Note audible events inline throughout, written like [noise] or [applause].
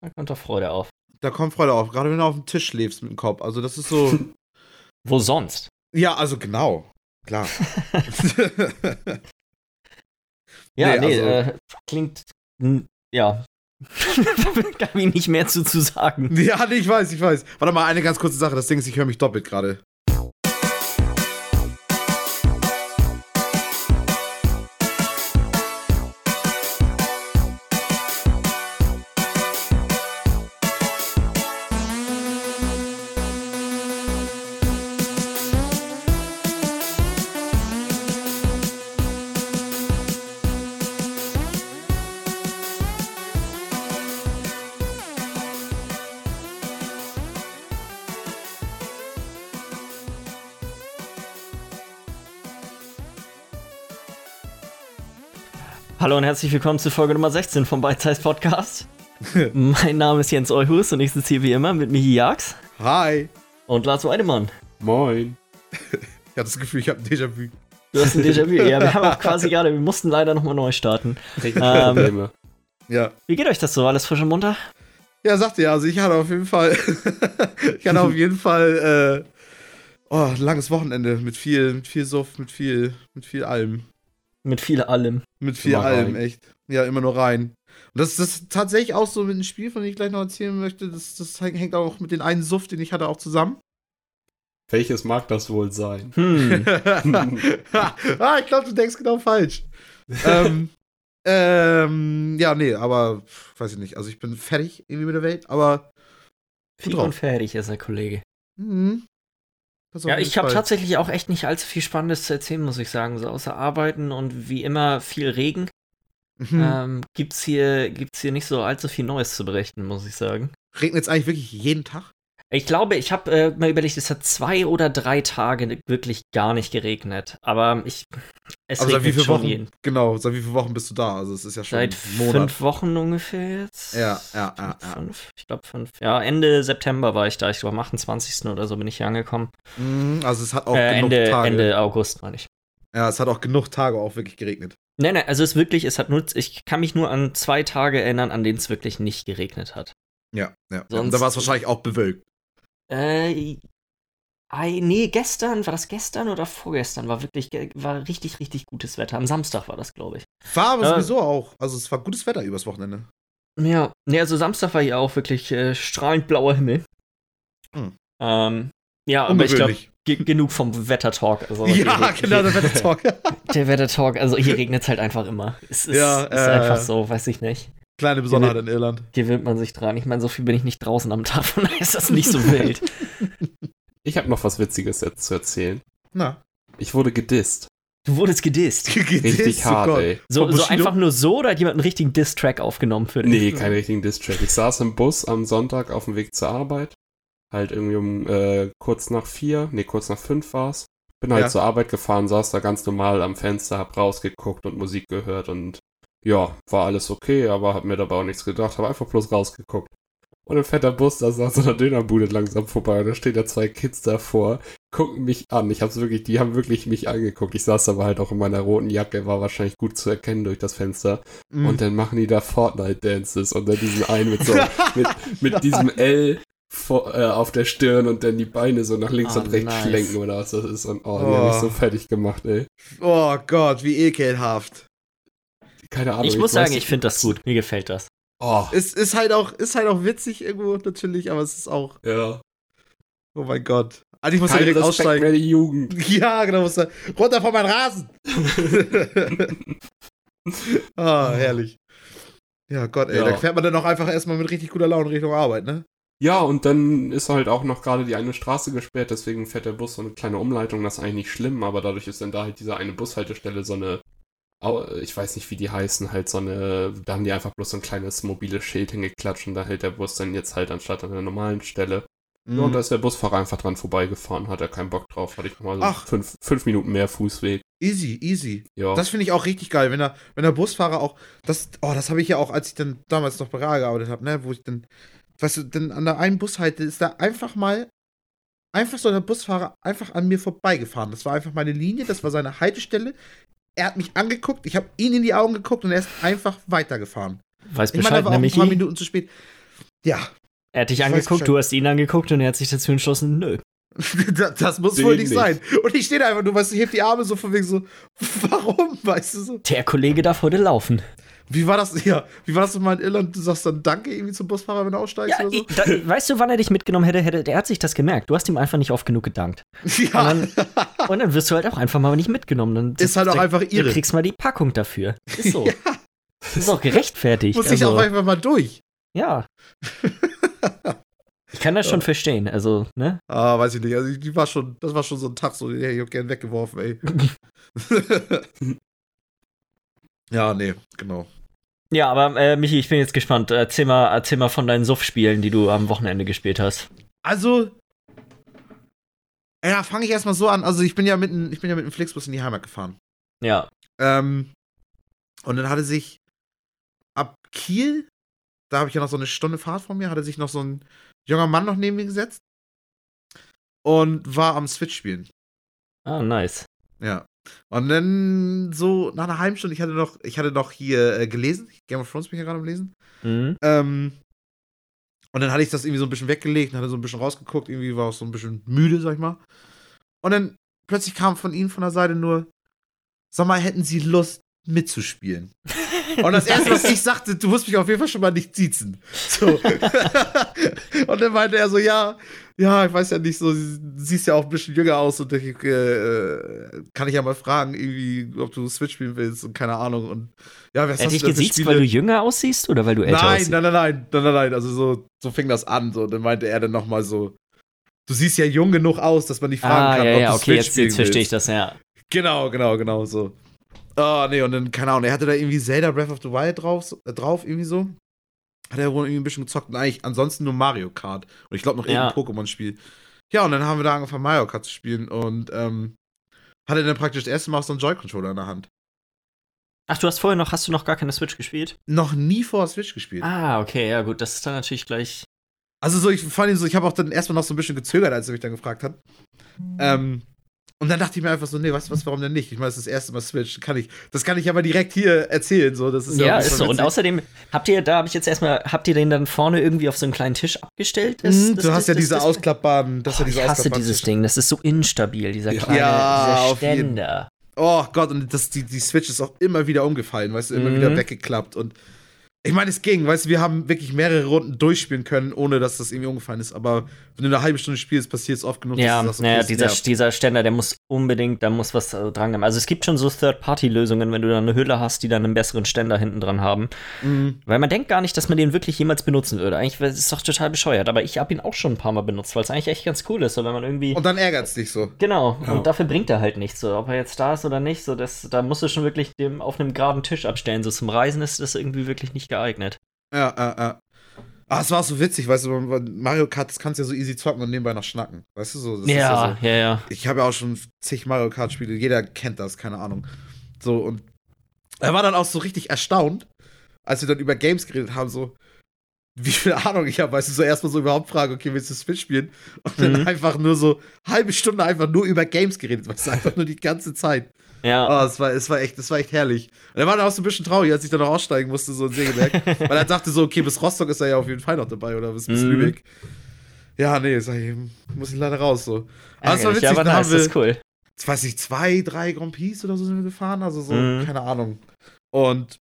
Das kommt doch Freude auf. Da kommt Freude auf, gerade wenn du auf dem Tisch schläfst mit dem Kopf. Also das ist so. [laughs] Wo sonst? ja, also genau. Klar. [laughs] Ja, Nee, nee, also- äh, klingt. Ja. [laughs] Kann ich nicht mehr zu, zu sagen. ja, nee, ich weiß, ich weiß. Warte mal, eine ganz kurze Sache. Das Ding ist, ich höre mich doppelt gerade. Hallo und herzlich willkommen zu Folge Nummer 16 vom Bite Podcast. [laughs] mein Name ist Jens Euhus und ich sitze hier wie immer mit Michi Jags Hi. und Lars Weidemann. Moin. [laughs] Ich habe das Gefühl, ich habe ein Déjà-vu. Du hast ein [laughs] Déjà-vu. ja, wir haben auch quasi gerade, wir mussten leider nochmal neu starten. Ähm. Ja. Wie geht euch das so? Alles frisch und munter? Ja, sagte ja, also ich hatte auf jeden Fall. ich hatte auf jeden Fall. Äh, oh, ein langes Wochenende mit viel, mit viel Suff, mit viel, mit viel allem. Mit viel allem. Mit viel Immer allem, rein. echt. Ja, immer nur rein. Und das, das ist tatsächlich auch so mit einem Spiel, von dem ich gleich noch erzählen möchte. Das, das hängt auch mit dem einen Suff, den ich hatte, auch zusammen. Welches mag das wohl sein? Hm. [laughs] [laughs] ah, ich glaube, du denkst genau falsch. ähm, [laughs] ähm, ja, nee, aber weiß ich nicht. Also ich bin fertig irgendwie mit der Welt, aber Viel und fertig ist der Kollege. mhm. Ja, ich habe tatsächlich auch echt nicht allzu viel Spannendes zu erzählen, muss ich sagen. So außer Arbeiten und wie immer viel Regen. Mhm. Ähm, gibt's hier, gibt's hier nicht so allzu viel Neues zu berichten, muss ich sagen. Regnet es eigentlich wirklich jeden Tag? Ich glaube, ich habe äh, mal überlegt, es hat zwei oder drei Tage wirklich gar nicht geregnet. Aber ich, es Aber seit regnet wie viele Wochen? jeden. Genau, seit wie viele Wochen bist du da? Also es ist ja schon Seit fünf Wochen ungefähr jetzt. Ja, ja, ja, ja. Fünf, ich glaube fünf. Ja, Ende September war ich da. Ich glaube, am 28. oder so bin ich hier angekommen. Mhm, Also es hat auch Äh, genug Ende, Tage. Ende August, meine ich. Ja, es hat auch genug Tage auch wirklich geregnet. Nein, nein, also es ist wirklich, es hat nur, ich kann mich nur an zwei Tage erinnern, an denen es wirklich nicht geregnet hat. Ja, ja. Sonst- Und da war es wahrscheinlich auch bewölkt. Äh, ei, nee, gestern, war das gestern oder vorgestern? War wirklich, war richtig, richtig gutes Wetter. Am Samstag war das, glaube ich. War aber Ja. sowieso auch. Also es war gutes Wetter übers Wochenende. Ja, nee, also Samstag war hier auch wirklich äh, strahlend blauer Himmel. Hm. Ähm, ja, aber ich glaube, ge genug vom Wettertalk. Also, ja, hier- [laughs] genau, der Wettertalk. Der Wettertalk, also hier regnet es halt einfach immer. Es ist, Ja, ist äh, einfach so, weiß ich nicht. Kleine Besonderheit in Irland. Gewöhnt man sich dran. Ich meine, so viel bin ich nicht draußen am Tag, von daher ist das nicht so wild. [laughs] Ich habe noch was Witziges jetzt zu erzählen. Na. Ich wurde gedisst. Du wurdest gedisst. [laughs] Richtig hart, ey. So, so einfach nur so oder hat jemand einen richtigen Diss-Track aufgenommen für dich? Nee, keinen richtigen Distrack. Ich saß im Bus am Sonntag auf dem Weg zur Arbeit. Halt irgendwie um äh, kurz nach vier, nee, kurz nach fünf war's. Bin halt Ja. zur Arbeit gefahren, saß da ganz normal am Fenster, hab rausgeguckt und Musik gehört und ja, war alles okay, aber hab mir dabei auch nichts gedacht, hab einfach bloß rausgeguckt. Und ein fetter Bus, da saß so einer Dönerbude langsam vorbei und da stehen da zwei Kids davor, gucken mich an. Ich hab's wirklich, die haben wirklich mich angeguckt. Ich saß aber halt auch in meiner roten Jacke, war wahrscheinlich gut zu erkennen durch das Fenster. Mhm. Und dann machen die da Fortnite-Dances und dann diesen einen mit so, [laughs] mit, mit diesem L vor, äh, auf der Stirn und dann die Beine so nach links Ah, und rechts nice. schlenken oder was das ist. Und oh, die Oh. haben mich so fertig gemacht, ey. Oh Gott, wie ekelhaft. Keine Ahnung. Ich muss weiß sagen, ich finde das gut. Mir gefällt das. Oh, Es ist halt auch, ist halt auch witzig irgendwo natürlich, aber es ist auch, ja. oh mein Gott. Also ich muss ja Kein direkt Respekt aussteigen. mehr die Jugend. [laughs] Ja, genau, muss da, runter von meinem Rasen. [laughs] ah, herrlich. Ja, Gott, ey, Ja. da fährt man dann auch einfach erstmal mit richtig guter Laune Richtung Arbeit, ne? Ja, und dann ist halt auch noch gerade die eine Straße gesperrt, deswegen fährt der Bus so eine kleine Umleitung, das ist eigentlich nicht schlimm, aber dadurch ist dann da halt diese eine Bushaltestelle so eine, ich weiß nicht, wie die heißen, halt so eine, da haben die einfach bloß so ein kleines mobiles Schild hingeklatscht und da hält der Bus dann jetzt halt anstatt an einer normalen Stelle. Ja, und da ist der Busfahrer einfach dran vorbeigefahren, hat er keinen Bock drauf, hatte ich nochmal so Ach. fünf, fünf Minuten mehr Fußweg. Easy, easy. Ja. Das finde ich auch richtig geil, wenn der, wenn der Busfahrer auch, das, oh, das habe ich ja auch, als ich dann damals noch bei Real gearbeitet habe, ne, wo ich dann, weißt du, dann an der einen Bushalte ist da einfach mal, einfach so der Busfahrer einfach an mir vorbeigefahren. Das war einfach meine Linie, das war seine Haltestelle. Er hat mich angeguckt, ich habe ihn in die Augen geguckt und er ist einfach weitergefahren. Weiß Ich meine, Bescheid, er war auch ne, ein paar? Minuten zu spät. Ja. Er hat dich angeguckt, Bescheid. du hast ihn angeguckt und er hat sich dazu entschlossen, nö. [laughs] das, das muss Den wohl nicht nicht. sein. Und ich stehe da einfach nur, weißt du, ich heb die Arme so von wegen so, [laughs] warum, weißt du so. Der Kollege darf heute laufen. Wie war das, [laughs] ja, wie war das nochmal in Irland? Du sagst dann Danke irgendwie zum Busfahrer, wenn du aussteigst Ja, oder so? ich, da, weißt du, wann er dich mitgenommen hätte? hätte? Der hat sich das gemerkt. Du hast ihm einfach nicht oft genug gedankt. [laughs] Ja, Und dann wirst du halt auch einfach mal nicht mitgenommen. Dann Ist halt auch dann- einfach irre. Du kriegst mal die Packung dafür. Ist [laughs] so. Das ist auch gerechtfertigt. muss ich also, auch einfach mal durch. Ja. Ich kann das schon verstehen. Also, ne? Ah, weiß ich nicht. Also, die war schon, das war schon so ein Tag, so, den hätte ich auch gern weggeworfen, ey. Ja, nee, genau. Ja, aber äh, Michi, ich bin jetzt gespannt. Erzähl mal, erzähl mal von deinen Suff-Spielen, die du am Wochenende gespielt hast. Also, ja, fange ich erstmal so an. Also, ich bin ja mit, einem- ich bin ja mit Flixbus in die Heimat gefahren. Ja. Ähm, und dann hatte sich ab Kiel, da habe ich ja noch so eine Stunde Fahrt von mir, hatte sich noch so ein junger Mann noch neben mir gesetzt und war am Switch spielen. Ah, nice. Ja. Und dann so nach einer halben Stunde, ich hatte noch, ich hatte noch hier äh, gelesen, Game of Thrones bin ich ja gerade am Lesen. Mhm. Ähm, und dann hatte ich das irgendwie so ein bisschen weggelegt und hatte so ein bisschen rausgeguckt, irgendwie war auch so ein bisschen müde, sag ich mal. Und dann plötzlich kam von ihm von der Seite nur, sag mal, hätten Sie Lust mitzuspielen? [laughs] Und das [laughs] erste, was ich sagte, du musst mich auf jeden Fall schon mal nicht siezen. So. [laughs] und dann meinte er so, ja, ja, ich weiß ja nicht, so, sie- siehst ja auch ein bisschen jünger aus und ich, äh, kann ich ja mal fragen, irgendwie, ob du Switch spielen willst und keine Ahnung. Und ja, was Hätte hast ich du denn für gesiezt, weil du jünger aussiehst oder weil du älter Nein, aussiehst? nein, nein, nein, nein, nein, nein, also so, so fing das an, so, dann meinte er dann nochmal so, du siehst ja jung genug aus, dass man nicht fragen Ah, kann, ja, ob ja, du okay, Switch jetzt, spielen jetzt verstehe ich das, ja. Genau, genau, genau, so. Oh, nee, und dann, keine Ahnung, er hatte da irgendwie Zelda Breath of the Wild drauf, äh, drauf irgendwie so. Hat er wohl irgendwie ein bisschen gezockt und eigentlich ansonsten nur Mario Kart. Und ich glaube noch Ja. irgendein Pokémon-Spiel. Ja, und dann haben wir da angefangen, Mario Kart zu spielen und, ähm, hatte dann praktisch das erste Mal so einen Joy-Controller in der Hand. Ach, du hast vorher noch, hast du noch gar keine Switch gespielt? Noch nie vor Switch gespielt. Ah, okay, ja gut, das ist dann natürlich gleich. Also so, ich fand ihn so, ich habe auch dann erstmal noch so ein bisschen gezögert, als er mich dann gefragt hat. Ähm, und dann dachte ich mir einfach so, nee, du was, warum denn nicht? Ich meine, das ist das erste Mal Switch, kann ich, das kann ich aber direkt hier erzählen, so, das ist Ja, ja, ist so. Und außerdem, habt ihr, da habe ich jetzt erstmal, habt ihr den dann vorne irgendwie auf so einen kleinen Tisch abgestellt? Das- Mhm, das- du hast ja diese das- ausklappbaren, das Oh, ja diese ich hasse dieses. Ding, das ist so instabil, dieser kleine, Ja, dieser Ständer. Oh Gott, und das, die, die Switch ist auch immer wieder umgefallen, weißt du, immer Mhm. wieder weggeklappt und ich meine, es ging, weißt du, wir haben wirklich mehrere Runden durchspielen können, ohne dass das irgendwie umgefallen ist, aber wenn du eine halbe Stunde spielst, passiert es oft genug, Ja, du sagst, naja, es dieser, nervt. dieser Ständer, der muss unbedingt, da muss was äh, dran haben. Also es gibt schon so Third-Party-Lösungen, wenn du da eine Hülle hast, die dann einen besseren Ständer hinten dran haben. Mhm. Weil man denkt gar nicht, dass man den wirklich jemals benutzen würde. Eigentlich ist es doch total bescheuert. Aber ich habe ihn auch schon ein paar Mal benutzt, weil es eigentlich echt ganz cool ist. So, wenn man irgendwie. Und dann ärgert es dich so. Genau, Ja. und dafür bringt er halt nichts, so, ob er jetzt da ist oder nicht, so, das, da musst du schon wirklich dem auf einem geraden Tisch abstellen, so zum Reisen ist das irgendwie wirklich nicht geeignet. Ja, ja, ja. Ah, es war so witzig, weißt du, Mario Kart, das kannst du ja so easy zocken und nebenbei noch schnacken. Weißt du so? Ist Ja, so. ja, ja. Ich habe ja auch schon zig Mario Kart-Spiele, jeder kennt das, keine Ahnung. So, und er war dann auch so richtig erstaunt, als wir dann über Games geredet haben, so, wie viel Ahnung ich habe, weißt du, so erstmal so überhaupt fragen, okay, willst du Switch spielen? Und dann Mhm. einfach nur so halbe Stunde einfach nur über Games geredet, weißt du, einfach nur die ganze Zeit. Ja, Oh, es war, es war echt, es war echt herrlich. Und er war dann auch so ein bisschen traurig, als ich dann noch aussteigen musste, so in Sägewerk. [laughs] weil er dachte so, okay, bis Rostock ist er ja auf jeden Fall noch dabei oder bis, bis Mhm. Lübeck. Ja, nee, sag ich, muss ich leider raus so. Aber es war witzig, ja, aber dann nice, haben wir, das ist cool. ich weiß nicht, zwei, drei Grand Prix oder so sind wir gefahren, also so, Mhm. keine Ahnung. Und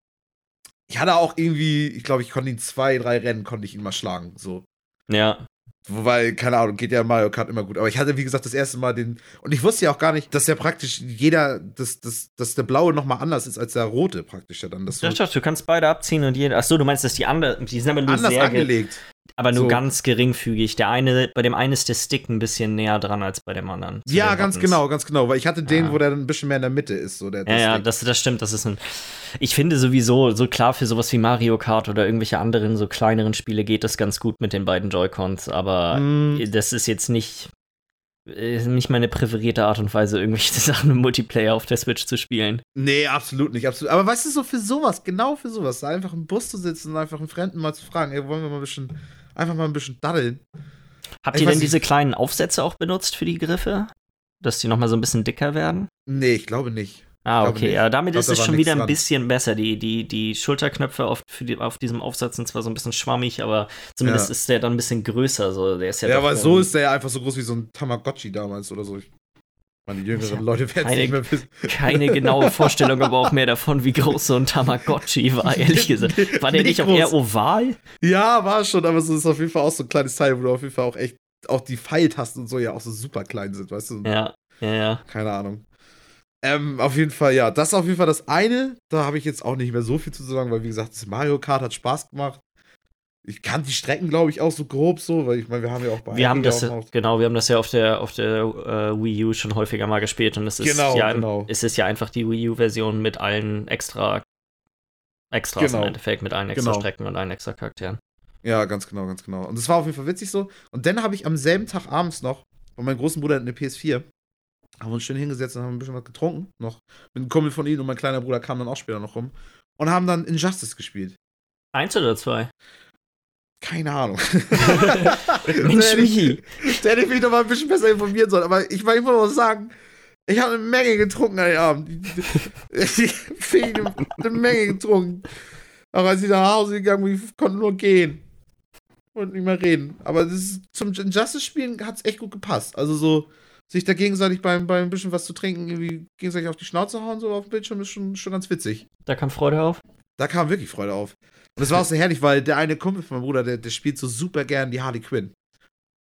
ich hatte auch irgendwie, ich glaube, ich konnte ihn zwei, drei Rennen, konnte ich ihn mal schlagen, so. Ja, Wobei, keine Ahnung, geht ja Mario Kart immer gut. Aber ich hatte, wie gesagt, das erste Mal den. Und ich wusste ja auch gar nicht, dass ja praktisch jeder, dass, dass, dass der blaue nochmal anders ist als der rote praktisch ja dann. Das doch, so doch, du kannst beide abziehen und jeder. Achso, du meinst, dass die anderen, die sind aber nur anders sehr, ge- angelegt. Aber nur So. ganz geringfügig. Der eine, bei dem einen ist der Stick ein bisschen näher dran als bei dem anderen. Ja, ganz Buttons. genau, ganz genau. Weil ich hatte den, Ah. wo der dann ein bisschen mehr in der Mitte ist. So der, Ja, das ja, Ding. das, das stimmt. Das ist ein. Ich finde sowieso, so klar für sowas wie Mario Kart oder irgendwelche anderen so kleineren Spiele geht das ganz gut mit den beiden Joy-Cons, aber Mm, das ist jetzt nicht, äh, nicht meine präferierte Art und Weise, irgendwelche [laughs] Sachen im Multiplayer auf der Switch zu spielen. nee, absolut nicht. Absolut. Aber weißt du, so für sowas, genau für sowas, einfach im Bus zu sitzen und einfach einen Fremden mal zu fragen, ey, wollen wir mal ein bisschen, einfach mal ein bisschen daddeln. Habt Ich ihr denn diese kleinen Aufsätze auch benutzt für die Griffe? Dass die nochmal so ein bisschen dicker werden? Nee, ich glaube nicht. Ah, glaube okay. nicht. Ja, damit Ich glaub, ist es schon wieder ein dran. bisschen besser. Die, die, die Schulterknöpfe auf, die, auf diesem Aufsatz sind zwar so ein bisschen schwammig, aber zumindest Ja. ist der dann ein bisschen größer. So, der ist ja, Ja, aber so ist der ja einfach so groß wie so ein Tamagotchi damals oder so. Ich meine, die jüngeren Leute werden keine- nicht mehr wissen. keine genaue [laughs] Vorstellung, aber auch mehr davon, wie groß so ein Tamagotchi war, ehrlich gesagt. War der Nicht nicht auch eher oval? Ja, war schon, aber es ist auf jeden Fall auch so ein kleines Teil, wo du auf jeden Fall auch echt, auch die Pfeiltasten und so ja auch so super klein sind, weißt du? Ja, ja, ja. Keine Ahnung. Ähm, auf jeden Fall, ja, das ist auf jeden Fall das eine. Da habe ich jetzt auch nicht mehr so viel zu sagen, weil wie gesagt, das Mario Kart hat Spaß gemacht. Ich kann die Strecken, glaube ich, auch so grob so, weil ich meine, wir haben ja auch bei Wir haben das, genau, wir haben das ja auf der, auf der äh, Wii U schon häufiger mal gespielt und es ist, Genau, ja, genau. es ist ja einfach die Wii U-Version mit allen extra Extras Genau. im Endeffekt, mit allen extra Genau. Strecken und allen extra Charakteren. Ja, ganz genau, ganz genau. Und das war auf jeden Fall witzig so. Und dann habe ich am selben Tag abends noch, bei meinem großen Bruder hat eine PS4, haben wir uns schön hingesetzt und haben ein bisschen was getrunken. Noch mit einem Kumpel von ihnen und mein kleiner Bruder kam dann auch später noch rum. Und haben dann Injustice gespielt. Eins oder zwei? Keine Ahnung. Mensch, Michi. Da hätte ich mich doch mal ein bisschen besser informieren sollen. Aber ich, ich muss auch sagen, ich habe eine Menge getrunken an dem Abend. [laughs] Ich habe eine Menge getrunken. Aber als ich nach Hause gegangen bin, ich konnte nur gehen. Und nicht mehr reden. Aber das ist, zum Injustice-Spielen hat es echt gut gepasst. Also so, sich da gegenseitig beim, beim ein bisschen was zu trinken, irgendwie gegenseitig auf die Schnauze hauen, so auf dem Bildschirm, ist schon, schon ganz witzig. Da kam Freude auf. Da kam wirklich Freude auf. Und es war auch so herrlich, weil der eine Kumpel von meinem Bruder, der, der spielt so super gern die Harley Quinn.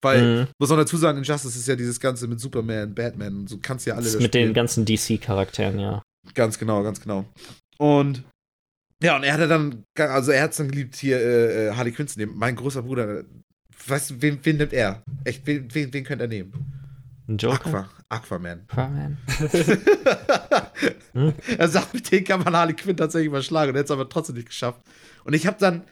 Weil, Mhm. muss man dazu sagen, Injustice ist ja dieses Ganze mit Superman, Batman und so kannst ja alle Das das mit den spielen. ganzen DC-Charakteren, ja. Ganz genau, ganz genau. Und ja, und er hatte dann, also er hat es dann geliebt, hier äh, äh, Harley Quinn zu nehmen. Mein großer Bruder, weißt du, wen, wen nimmt er? Echt, wen, wen, wen könnte er nehmen? Ein Joker? Aqua, Aquaman. Aquaman. [laughs] Hm? Er sagt, mit dem kann man Harley Quinn tatsächlich überschlagen und er hat es aber trotzdem nicht geschafft. Und ich habe dann,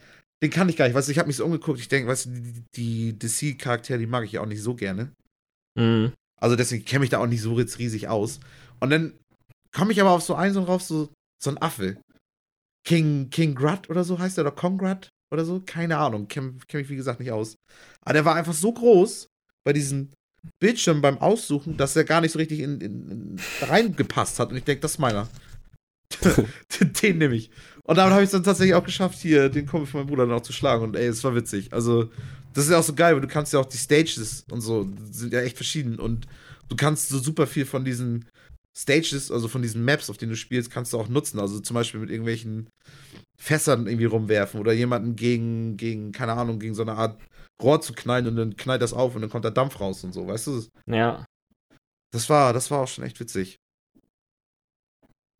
den kann ich gar nicht, weißt du, ich habe mich so umgeguckt, ich denke, weißt du, die, die DC-Charaktere, die mag ich ja auch nicht so gerne. Mhm. Also deswegen kenne ich da auch nicht so jetzt riesig aus. Und dann komme ich aber auf so einen so rauf, so, so ein Affe. King, King Grut oder so heißt der, oder Kongrat oder so, keine Ahnung, kenne kenn mich wie gesagt nicht aus. Aber der war einfach so groß bei diesem Bildschirm beim Aussuchen, dass er gar nicht so richtig in, in, in reingepasst hat. Und ich denke, das ist meiner. [laughs] den den nehme ich. Und damit habe ich es dann tatsächlich auch geschafft, hier den Kumpel von meinem Bruder noch zu schlagen. Und ey, es war witzig. Also, das ist ja auch so geil, weil du kannst ja auch die Stages und so, sind ja echt verschieden. Und du kannst so super viel von diesen Stages, also von diesen Maps, auf denen du spielst, kannst du auch nutzen. Also zum Beispiel mit irgendwelchen Fässern irgendwie rumwerfen oder jemanden gegen, gegen, keine Ahnung, gegen so eine Art Rohr zu knallen und dann knallt das auf und dann kommt da Dampf raus und so, weißt du? Ja. Das war, das war auch schon echt witzig.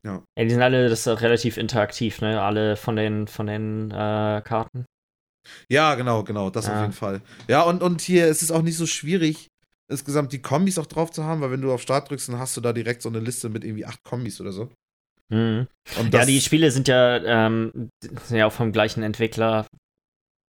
Ja. Die sind alle, das ist auch relativ interaktiv, ne? Alle von den, von den äh, Karten. Ja, genau, genau, das auf Ja. jeden Fall. Ja, und, und hier ist es auch nicht so schwierig, insgesamt die Kombis auch drauf zu haben, weil wenn du auf Start drückst, dann hast du da direkt so eine Liste mit irgendwie acht Kombis oder so. Mhm. Ja, die Spiele sind ja, ähm, sind ja auch vom gleichen Entwickler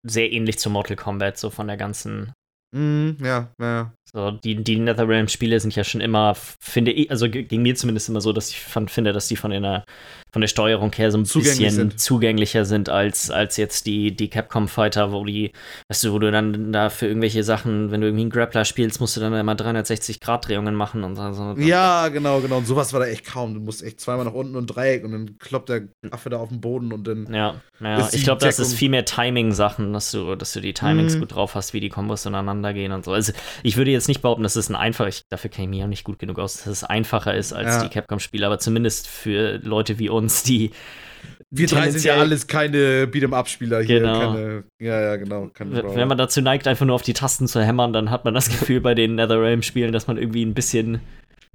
sehr ähnlich zu Mortal Kombat, so von der ganzen. Mm, ja, ja, So, die, die NetherRealm-Spiele sind ja schon immer, finde ich, also ging mir zumindest immer so, dass ich fand, finde, dass die von der, von der Steuerung her so ein Zugänglich bisschen sind. zugänglicher sind als, als jetzt die, die Capcom-Fighter, wo die, weißt du, wo du dann da für irgendwelche Sachen, wenn du irgendwie einen Grappler spielst, musst du dann immer 360-Grad-Drehungen machen und so. Ja, genau, genau. Und sowas war da echt kaum. Du musst echt zweimal nach unten und Dreieck und dann kloppt der Affe da auf den Boden und dann. Ja, ja. Ich glaube, das ist viel mehr Timing-Sachen, dass du, dass du die Timings Mhm. gut drauf hast, wie die Kombos ineinander gehen und so. Also ich würde jetzt nicht behaupten, dass es ein einfacher, ich, dafür kenne ich mich auch nicht gut genug aus, dass es einfacher ist als Ja. die Capcom-Spiele, aber zumindest für Leute wie uns, die Wir drei sind ja alles keine Beat'em-up-Spieler hier. Genau. Keine, ja, ja, genau. Wenn man dazu neigt, einfach nur auf die Tasten zu hämmern, dann hat man das [laughs] Gefühl bei den NetherRealm-Spielen, dass man irgendwie ein bisschen,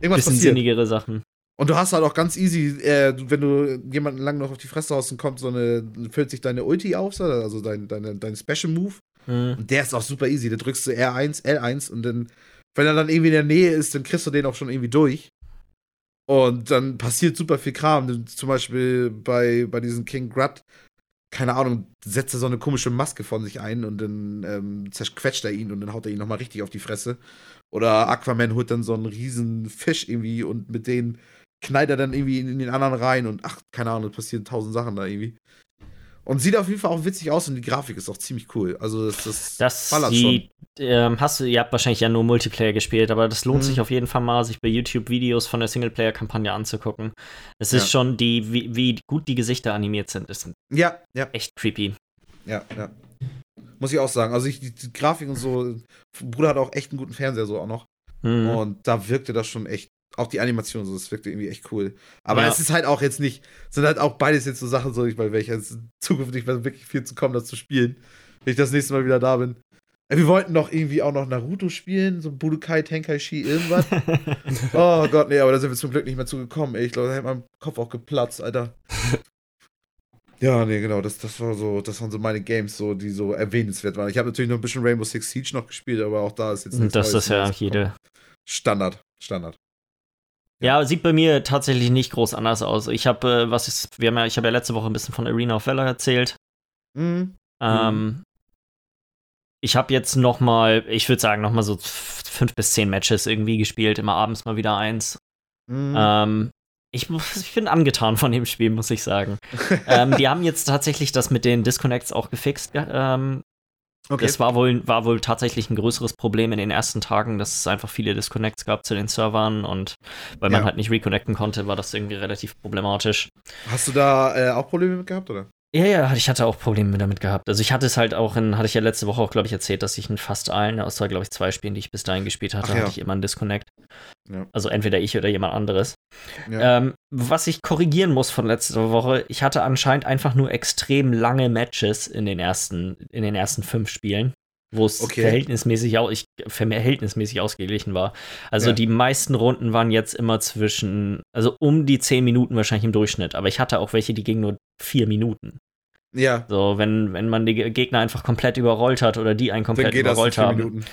Irgendwas bisschen passiert. sinnigere Sachen. Und du hast halt auch ganz easy, äh, wenn du jemanden lang noch auf die Fresse haust und kommt so eine, füllt sich deine Ulti auf, so, also dein, deine, dein Special Move. Mhm. Und der ist auch super easy. Da drückst du R1, L1 und dann, wenn er dann irgendwie in der Nähe ist, dann kriegst du den auch schon irgendwie durch. Und dann passiert super viel Kram. Zum Beispiel bei, bei diesem King Grut, keine Ahnung, setzt er so eine komische Maske von sich ein und dann ähm, zerquetscht er ihn und dann haut er ihn nochmal richtig auf die Fresse. Oder Aquaman holt dann so einen riesen Fisch irgendwie und mit denen knallt er dann irgendwie in, den anderen rein und ach, keine Ahnung, passieren tausend Sachen da irgendwie. Und sieht auf jeden Fall auch witzig aus und die Grafik ist auch ziemlich cool. Also das, das, Das ballert die, ähm, hast du, ihr habt wahrscheinlich ja nur Multiplayer gespielt, aber das lohnt Mhm. sich auf jeden Fall mal, sich bei YouTube Videos von der Singleplayer-Kampagne anzugucken. Es ist Ja. schon die, wie, wie gut die Gesichter animiert sind, ist Ja, ja, echt creepy. ja, ja. Muss ich auch sagen. Also ich, die, die Grafik und so, Bruder hat auch echt einen guten Fernseher so auch noch. Mhm. Und da wirkte das schon echt, auch die Animation, so, das wirkte irgendwie echt cool. Aber Ja. es ist halt auch jetzt nicht, sind halt auch beides jetzt so Sachen, so ich meine, welche jetzt in Zukunft nicht mehr wirklich viel zu kommen, das zu spielen, wenn ich das nächste Mal wieder da bin. Äh, Wir wollten doch irgendwie auch noch Naruto spielen, so Budokai Tenkaichi, irgendwas. [laughs] oh Gott, nee, aber da sind wir zum Glück nicht mehr zugekommen, ey. Ich glaube, da hätte mein Kopf auch geplatzt, Alter. [laughs] Ja, nee, genau, das, das war so, das waren so meine Games, so, die so erwähnenswert waren. Ich habe natürlich noch ein bisschen Rainbow Six Siege noch gespielt, aber auch da ist jetzt nichts das Neues ist ja jede. Standard, Standard. Ja, sieht bei mir tatsächlich nicht groß anders aus. Ich habe, äh, was ist, wir haben ja, ich habe ja letzte Woche ein bisschen von Arena of Valor erzählt. Mhm. Ähm, ich habe jetzt noch mal, ich würde sagen, noch mal so fünf bis zehn Matches irgendwie gespielt, immer abends mal wieder eins. Mhm. Ähm, ich, ich bin angetan von dem Spiel, muss ich sagen. [laughs] ähm, die haben jetzt tatsächlich das mit den Disconnects auch gefixt. ge- Ähm, okay. Das war wohl, war wohl tatsächlich ein größeres Problem in den ersten Tagen, dass es einfach viele Disconnects gab zu den Servern und weil man Ja. halt nicht reconnecten konnte, war das irgendwie relativ problematisch. Hast du da äh, auch Probleme mit gehabt, oder? Ja, ja, ich hatte auch Probleme damit gehabt. Also ich hatte es halt auch in, hatte ich ja letzte Woche auch, glaube ich, erzählt, dass ich in fast allen, außer, glaube ich, zwei Spielen, die ich bis dahin gespielt hatte, ja. hatte ich immer einen Disconnect. Ja. Also entweder ich oder jemand anderes. Ja. Ähm, was ich korrigieren muss von letzter Woche, ich hatte anscheinend einfach nur extrem lange Matches in den ersten, in den ersten fünf Spielen, wo es Okay. verhältnismäßig, ich, verhältnismäßig ausgeglichen war. Also Ja. die meisten Runden waren jetzt immer zwischen, also um die zehn Minuten wahrscheinlich im Durchschnitt, aber ich hatte auch welche, die gingen nur vier Minuten. ja, So, wenn, wenn man die Gegner einfach komplett überrollt hat oder die einen komplett überrollt haben. Minuten.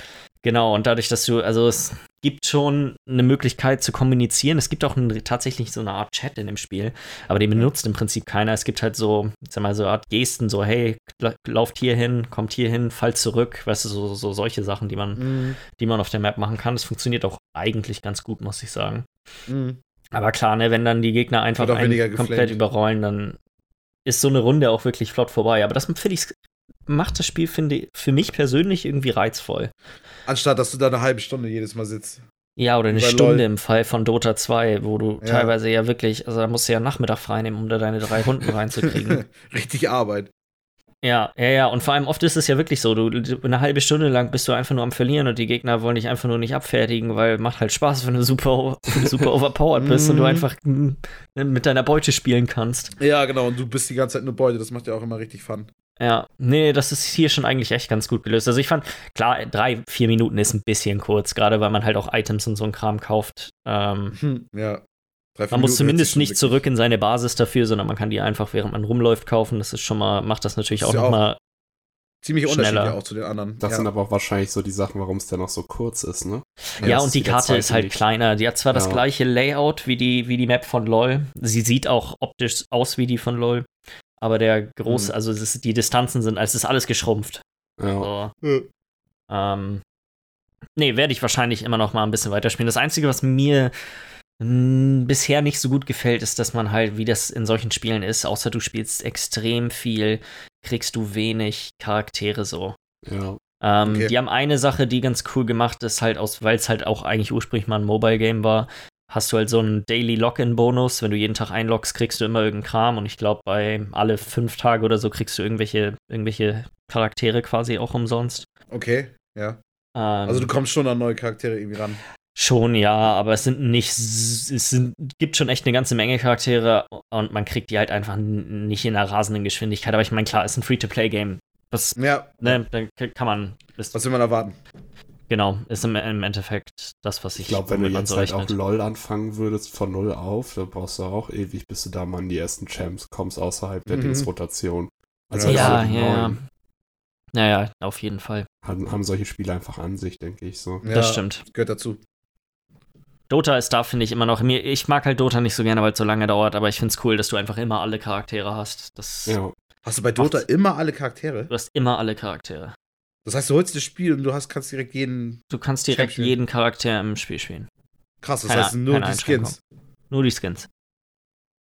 Genau, und dadurch, dass du, also es gibt schon eine Möglichkeit zu kommunizieren. Es gibt auch ein, tatsächlich so eine Art Chat in dem Spiel, aber den benutzt im Prinzip keiner. Es gibt halt so, ich sag mal, so eine Art Gesten, so, hey, la- lauft hier hin, kommt hier hin, fallt zurück, weißt du, so, so solche Sachen, die man, Mhm. die man auf der Map machen kann. Das funktioniert auch eigentlich ganz gut, muss ich sagen. Mhm. Aber klar, ne, wenn dann die Gegner einfach einen komplett überrollen, dann ist so eine Runde auch wirklich flott vorbei. Aber das finde ich, macht das Spiel, finde ich, für mich persönlich irgendwie reizvoll. Anstatt, dass du da eine halbe Stunde jedes Mal sitzt. Ja, oder eine Stunde LOL. im Fall von Dota 2, wo du Ja. teilweise ja wirklich, also da musst du ja Nachmittag freinehmen, um da deine drei Runden [laughs] reinzukriegen. [laughs] Richtig Arbeit. ja, ja, ja. Und vor allem oft ist es ja wirklich so, du, du eine halbe Stunde lang bist du einfach nur am Verlieren und die Gegner wollen dich einfach nur nicht abfertigen, weil macht halt Spaß, wenn du super, [laughs] super overpowered bist und du Mhm. einfach mm, mit deiner Beute spielen kannst. Ja, genau, und du bist die ganze Zeit nur Beute, das macht ja auch immer richtig Fun. Ja, nee, das ist hier schon eigentlich echt ganz gut gelöst. Also ich fand, klar, drei, vier Minuten ist ein bisschen kurz, gerade weil man halt auch Items und so ein Kram kauft. Ähm, Hm, ja. Drei, Man muss Minuten zumindest nicht zurück in seine Basis dafür, sondern man kann die einfach, während man rumläuft, kaufen. Das ist schon mal, macht das natürlich Ist auch ja auch nochmal. Ziemlich schneller. unterschiedlich auch zu den anderen. Das ja. sind aber auch wahrscheinlich so die Sachen, warum es dann noch so kurz ist, ne? Ja, das und die Karte ist halt nicht. kleiner. Die hat zwar das Ja. gleiche Layout wie die, wie die Map von LOL. Sie sieht auch optisch aus wie die von LOL. Aber der große, Hm. also ist, die Distanzen sind, es ist alles geschrumpft. Ja. So. Ja. Ähm, nee, werde ich wahrscheinlich immer noch mal ein bisschen weiterspielen. Das Einzige, was mir bisher nicht so gut gefällt, ist, dass man halt, wie das in solchen Spielen ist, außer du spielst extrem viel, kriegst du wenig Charaktere so. Ja. Ähm, Okay. Die haben eine Sache, die ganz cool gemacht ist, halt aus, weil es halt auch eigentlich ursprünglich mal ein Mobile-Game war, hast du halt so einen Daily Login-Bonus. Wenn du jeden Tag einloggst, kriegst du immer irgendeinen Kram. Und ich glaube, bei alle fünf Tage oder so kriegst du irgendwelche, irgendwelche Charaktere quasi auch umsonst. Okay, ja. Ähm, Also du kommst schon an neue Charaktere irgendwie ran. Schon, ja, aber es sind nicht, es sind, gibt schon echt eine ganze Menge Charaktere und man kriegt die halt einfach nicht in einer rasenden Geschwindigkeit. Aber ich meine, klar, ist ein Free-to-Play-Game. Das, Ja, ne, da k- kann man, was will man erwarten? Genau, ist im, im Endeffekt das, was ich, Ich glaube, wenn du jetzt so halt auch. LOL anfangen würdest von null auf, dann brauchst du auch ewig, bis du da mal in die ersten Champs kommst, außerhalb der Mhm. Dingsrotation. Ja, so Ja, ja, ja. Naja, auf jeden Fall. Haben, haben solche Spiele einfach an sich, denke ich so. Ja, Das stimmt. Gehört dazu. Dota ist da, finde ich, immer noch. Mir, ich mag halt Dota nicht so gerne, weil es so lange dauert, aber ich finde es cool, dass du einfach immer alle Charaktere hast. Das, Ja. Hast du bei Dota Macht's. immer alle Charaktere? Du hast immer alle Charaktere. Das heißt, du holst das Spiel und du hast, kannst direkt jeden. Du kannst direkt Champion. jeden Charakter im Spiel spielen. Krass, das Keine- heißt nur die Skins. Nur die Skins.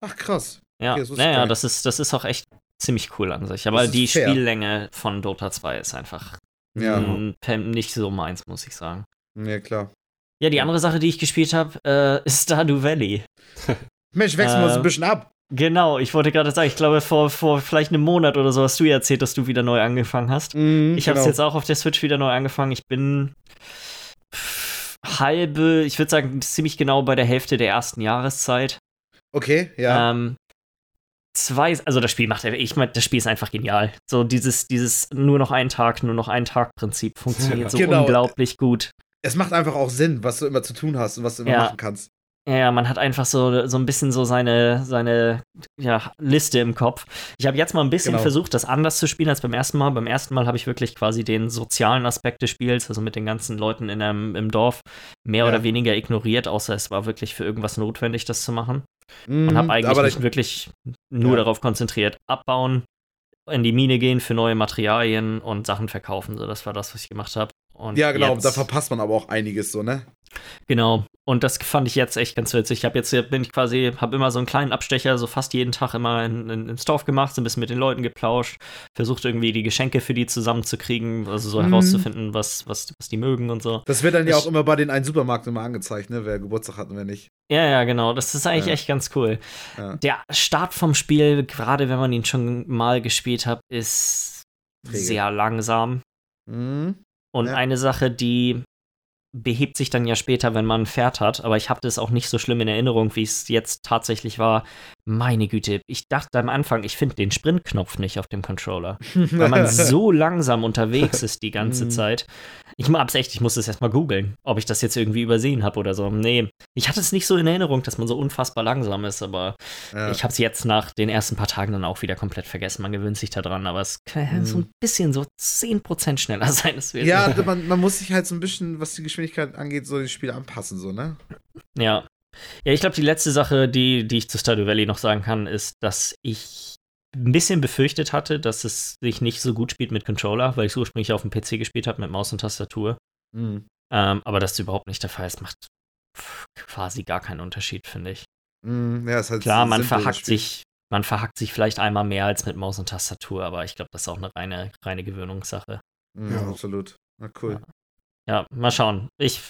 Ach krass. Ja, Okay, das naja, das ist, das ist auch echt ziemlich cool an sich. Aber die fair. Spiellänge von Dota 2 ist einfach Ja, nicht so meins, muss ich sagen. ja klar. Ja, die andere Sache, die ich gespielt habe, äh, [laughs] ist Stardew Valley. Mensch, wechseln wir uns Äh, ein bisschen ab. Genau, ich wollte gerade sagen, ich glaube, vor, vor vielleicht einem Monat oder so hast du ja erzählt, dass du wieder neu angefangen hast. Mhm, Ich habe es genau. jetzt auch auf der Switch wieder neu angefangen. Ich bin halbe, ich würde sagen, ziemlich genau bei der Hälfte der ersten Jahreszeit. Okay, ja. Ähm, zwei, also das Spiel macht, ich meine, das Spiel ist einfach genial. So dieses, dieses nur noch einen Tag, nur noch einen Tag Prinzip funktioniert so Genau. unglaublich gut. es macht einfach auch Sinn, was du immer zu tun hast und was du immer Ja. machen kannst. Ja, man hat einfach so, so ein bisschen so seine, seine ja, Liste im Kopf. Ich habe jetzt mal ein bisschen Genau. versucht, das anders zu spielen als beim ersten Mal. Beim ersten Mal habe ich wirklich quasi den sozialen Aspekt des Spiels, also mit den ganzen Leuten in einem, im Dorf, mehr Ja. oder weniger ignoriert, außer es war wirklich für irgendwas notwendig, das zu machen. Mhm, Und habe eigentlich mich wirklich nur Ja. darauf konzentriert, abbauen, in die Mine gehen für neue Materialien und Sachen verkaufen. So, das war das, was ich gemacht habe. Und ja, genau, jetzt, da verpasst man aber auch einiges so, ne? Genau. Und das fand ich jetzt echt ganz witzig. Ich habe jetzt bin ich quasi, habe immer so einen kleinen Abstecher, so fast jeden Tag immer in, in, ins Dorf gemacht, so ein bisschen mit den Leuten geplauscht, versucht irgendwie die Geschenke für die zusammenzukriegen, also so Mhm. herauszufinden, was, was, was die mögen und so. Das wird dann ja Das- auch immer bei den einen Supermarkt immer angezeigt, ne? Wer Geburtstag hat und wer nicht. Ja, ja, genau. Das ist eigentlich Ja. echt ganz cool. Ja. Der Start vom Spiel, gerade wenn man ihn schon mal gespielt hat, ist Träge. sehr langsam. Mhm. Und Ja. eine Sache, die behebt sich dann ja später, wenn man ein Pferd hat, aber ich habe das auch nicht so schlimm in Erinnerung, wie es jetzt tatsächlich war. Meine Güte, ich dachte am Anfang, ich finde den Sprintknopf nicht auf dem Controller, [laughs] weil man so langsam unterwegs ist die ganze Mhm. Zeit. Ich hab's echt, ich muss es erstmal googeln, ob ich das jetzt irgendwie übersehen habe oder so. Nee, ich hatte es nicht so in Erinnerung, dass man so unfassbar langsam ist, aber ja. ich habe es jetzt nach den ersten paar Tagen dann auch wieder komplett vergessen. Man gewöhnt sich daran, aber es kann Mhm. so ein bisschen so 10% schneller [laughs] sein. Das ja, man, man muss sich halt so ein bisschen, was die Geschwindigkeit angeht, so das Spiel anpassen, so, ne? Ja. Ja, ich glaube, die letzte Sache, die, die ich zu Stardew Valley noch sagen kann, ist, dass ich ein bisschen befürchtet hatte, dass es sich nicht so gut spielt mit Controller, weil ich es ursprünglich auf dem PC gespielt habe mit Maus und Tastatur. Mhm. Ähm, aber das ist überhaupt nicht der Fall. Es macht quasi gar keinen Unterschied, finde ich. Mhm. Ja, ist halt Klar, man das verhackt Spiel. sich, man verhackt sich vielleicht einmal mehr als mit Maus und Tastatur, aber ich glaube, das ist auch eine reine, reine Gewöhnungssache. Mhm, Ja. absolut. Na cool. Ja, mal schauen. Ich,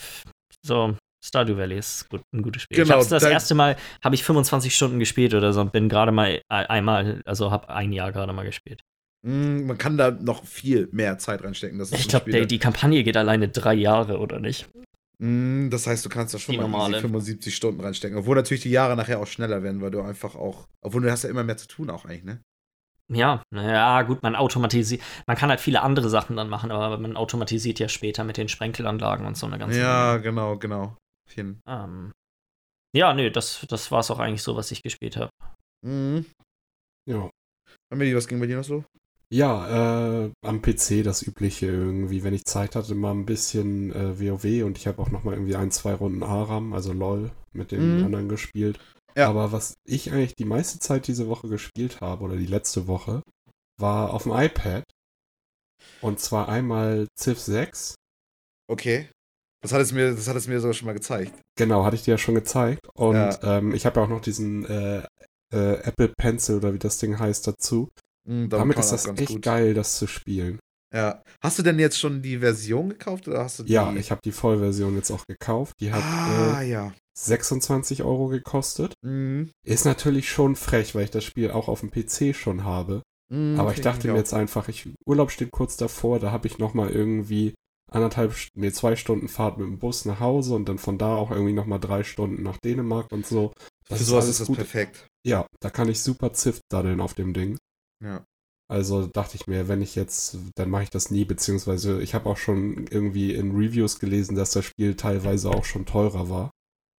so, Stardew Valley ist gut, ein gutes Spiel. ich Genau, hab's das da- erste Mal, habe ich 25 Stunden gespielt oder so und bin gerade mal einmal, also habe ein Jahr gerade mal gespielt. Mhm, man kann da noch viel mehr Zeit reinstecken. Das ist Ich glaube, die Kampagne geht alleine drei Jahre, oder nicht? Mhm, das heißt, du kannst da schon Die mal easy normale. 75 Stunden reinstecken. Obwohl natürlich die Jahre nachher auch schneller werden, weil du einfach auch. Obwohl du hast ja immer mehr zu tun auch eigentlich, ne? Ja, naja, gut, man automatisiert, man kann halt viele andere Sachen dann machen, aber man automatisiert ja später mit den Sprenkelanlagen und so eine ganze Ja, Menge. genau, genau. Jeden- Ähm, ja, nö, das, das war es auch eigentlich so, was ich gespielt habe. Mhm. Ja. Amelie, was ging bei dir noch so? Ja, äh, am PC das Übliche irgendwie, wenn ich Zeit hatte, mal ein bisschen äh, WoW und ich habe auch noch mal irgendwie ein, zwei Runden Aram, also LOL, mit den Mhm. anderen gespielt. Ja. Aber was ich eigentlich die meiste Zeit diese Woche gespielt habe, oder die letzte Woche, war auf dem iPad. Und zwar einmal Civ 6. Okay. Das hat es mir, das hat es mir sogar schon mal gezeigt. Genau, hatte ich dir ja schon gezeigt. Und Ja. ähm, ich habe ja auch noch diesen äh, äh, Apple Pencil oder wie das Ding heißt dazu. Mhm, Damit kann ist das echt gut. geil, das zu spielen. Ja. Hast du denn jetzt schon die Version gekauft oder hast du die? Ja, ich habe die Vollversion jetzt auch gekauft. Die hat Ah, äh, ja. 26 Euro gekostet. Mhm. Ist natürlich schon frech, weil ich das Spiel auch auf dem PC schon habe. Mhm, Aber ich dachte mir auch. jetzt einfach, ich, Urlaub steht kurz davor, da habe ich nochmal irgendwie anderthalb, nee, zwei Stunden Fahrt mit dem Bus nach Hause und dann von da auch irgendwie nochmal drei Stunden nach Dänemark und so. Das Für sowas alles ist das gut. perfekt. Ja, da kann ich super Ziff daddeln auf dem Ding. Ja. Also dachte ich mir, wenn ich jetzt, dann mache ich das nie, beziehungsweise ich habe auch schon irgendwie in Reviews gelesen, dass das Spiel teilweise auch schon teurer war.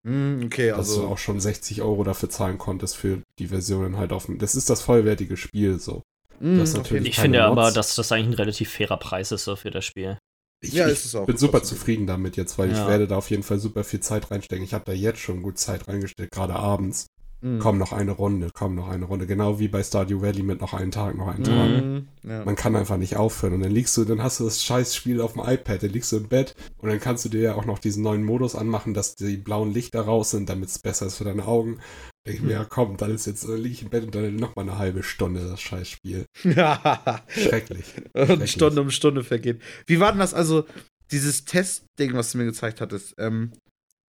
Mhm, okay, dass du also. auch schon 60 Euro dafür zahlen konntest für die Versionen halt auf dem. Das ist das vollwertige Spiel so. Das ist auf natürlich- jeden Ich finde aber, Mods. dass das eigentlich ein relativ fairer Preis ist so für das Spiel. Ich, Ja, ich ist es auch. bin super zufrieden damit jetzt, weil Ja. ich werde da auf jeden Fall super viel Zeit reinstecken. Ich habe da jetzt schon gut Zeit reingesteckt, gerade abends. Mhm. Komm, noch eine Runde, komm, noch eine Runde. Genau wie bei Stardew Valley mit noch einen Tag, noch einen Tag. Mhm. Ja. Man kann einfach nicht aufhören. Und dann liegst du, dann hast du das scheiß Spiel auf dem iPad, dann liegst du im Bett und dann kannst du dir ja auch noch diesen neuen Modus anmachen, dass die blauen Lichter raus sind, damit es besser ist für deine Augen. Denke ich mir, ja komm, dann ist jetzt, liege ich im Bett und dann noch mal eine halbe Stunde das scheiß Spiel. Ja. [laughs] Schrecklich. Und Stunde um Stunde vergeht. Wie war denn das also, dieses Testding, was du mir gezeigt hattest? Ähm,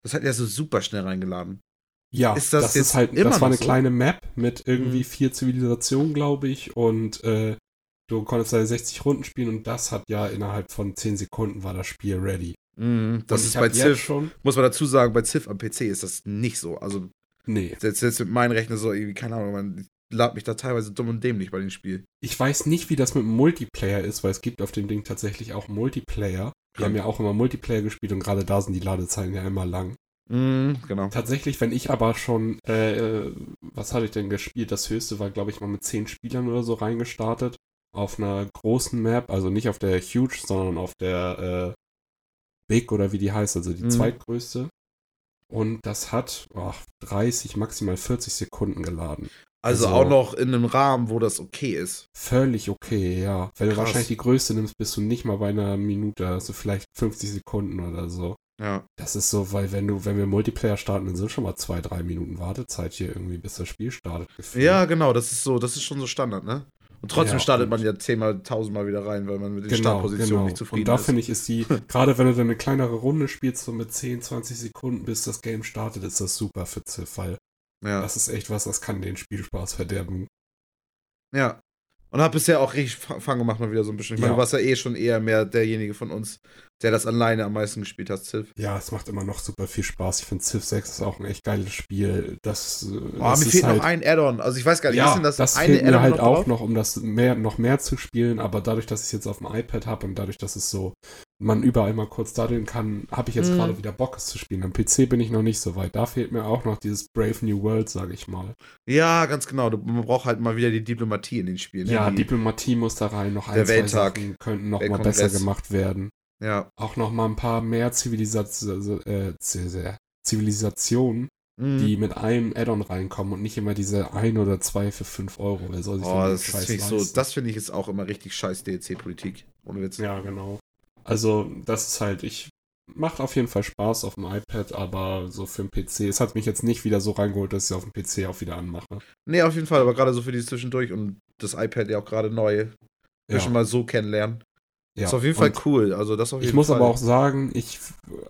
das hat ja so super schnell reingeladen. Ja, Ist das das, jetzt ist halt, immer das war eine so? kleine Map mit irgendwie Mhm. vier Zivilisationen, glaube ich, und äh, du konntest da 60 Runden spielen und das hat ja innerhalb von 10 Sekunden war das Spiel ready. Mhm, das und ist bei jetzt Civ, schon. muss man dazu sagen, bei Civ am PC ist das nicht so. Also, Nee. selbst, selbst mit meinem Rechner so irgendwie, keine Ahnung, man lad mich da teilweise dumm und dämlich bei dem Spiel. Ich weiß nicht, wie das mit Multiplayer ist, weil es gibt auf dem Ding tatsächlich auch Multiplayer. Wir haben ja auch immer Multiplayer gespielt und gerade da sind die Ladezeiten ja immer lang. Mhm, genau. Tatsächlich, wenn ich aber schon, äh, äh, was hatte ich denn gespielt? Das höchste war, glaube ich, mal mit 10 Spielern oder so reingestartet. Auf einer großen Map, also nicht auf der Huge, sondern auf der äh, Big oder wie die heißt, also die Mhm. zweitgrößte. Und das hat ach, 30, maximal 40 Sekunden geladen. Also, Also- auch noch in einem Rahmen, wo das okay ist. Völlig okay, ja. Wenn du Krass. wahrscheinlich die größte nimmst, bist du nicht mal bei einer Minute, also vielleicht 50 Sekunden oder so. Ja. Das ist so, weil wenn du, wenn wir Multiplayer starten, dann sind schon mal zwei, drei Minuten Wartezeit hier irgendwie, bis das Spiel startet. gefühlt. Ja, genau, das ist so, das ist schon so Standard, ne? Und trotzdem Ja, startet und- man ja zehnmal, tausendmal wieder rein, weil man mit den genau, Startpositionen genau. nicht zufrieden Und da ist. finde ich, ist die, [laughs] gerade wenn du dann eine kleinere Runde spielst, so mit 10, 20 Sekunden, bis das Game startet, ist das super für Civ, weil ja. das ist echt was, das kann den Spielspaß verderben. ja. Und hab bisher auch richtig Fa- Fang gemacht mal wieder so ein bisschen. Ich meine, Ja. du warst ja eh schon eher mehr derjenige von uns, der das alleine am meisten gespielt hat, Civ. Ja, es macht immer noch super viel Spaß. Ich finde Civ 6 ist auch ein echt geiles Spiel. Das, Oh, das mir ist fehlt halt, noch ein Add-on. Also ich weiß gar nicht, ist Ja, denn das, das, eine fehlt mir Add-on halt auch drauf? noch, um das mehr, noch mehr zu spielen, aber dadurch, dass ich es jetzt auf dem iPad habe und dadurch, dass es so, man überall mal kurz daddeln kann, habe ich jetzt Mhm. gerade wieder Bock, es zu spielen. Am PC bin ich noch nicht so weit. Da fehlt mir auch noch dieses Brave New World, sage ich mal. Ja, ganz genau. Du, man braucht halt mal wieder die Diplomatie in den Spielen. ne? Ja, die, Diplomatie muss da rein, noch Der ein, zwei Welttag, Sachen könnten noch der mal besser gemacht werden. Ja. Auch noch mal ein paar mehr Zivilisation, äh, Ziv- Zivilisationen, Mhm. die mit einem Add-on reinkommen und nicht immer diese ein oder zwei für 5 Euro. Wer soll sich Oh, das finde ich so, das finde ich ist auch immer richtig scheiß DLC-Politik. Ohne Witz. Ja, genau. Also, das ist halt, ich macht auf jeden Fall Spaß auf dem iPad, aber so für den PC, es hat mich jetzt nicht wieder so reingeholt, dass ich auf dem PC auch wieder anmache. Nee, auf jeden Fall, aber gerade so für die zwischendurch und das iPad ja auch gerade neu. Ja. Schon mal so kennenlernen. Ja. Ist auf jeden Fall cool. Also das auf jeden Ich muss Fall. aber auch sagen, ich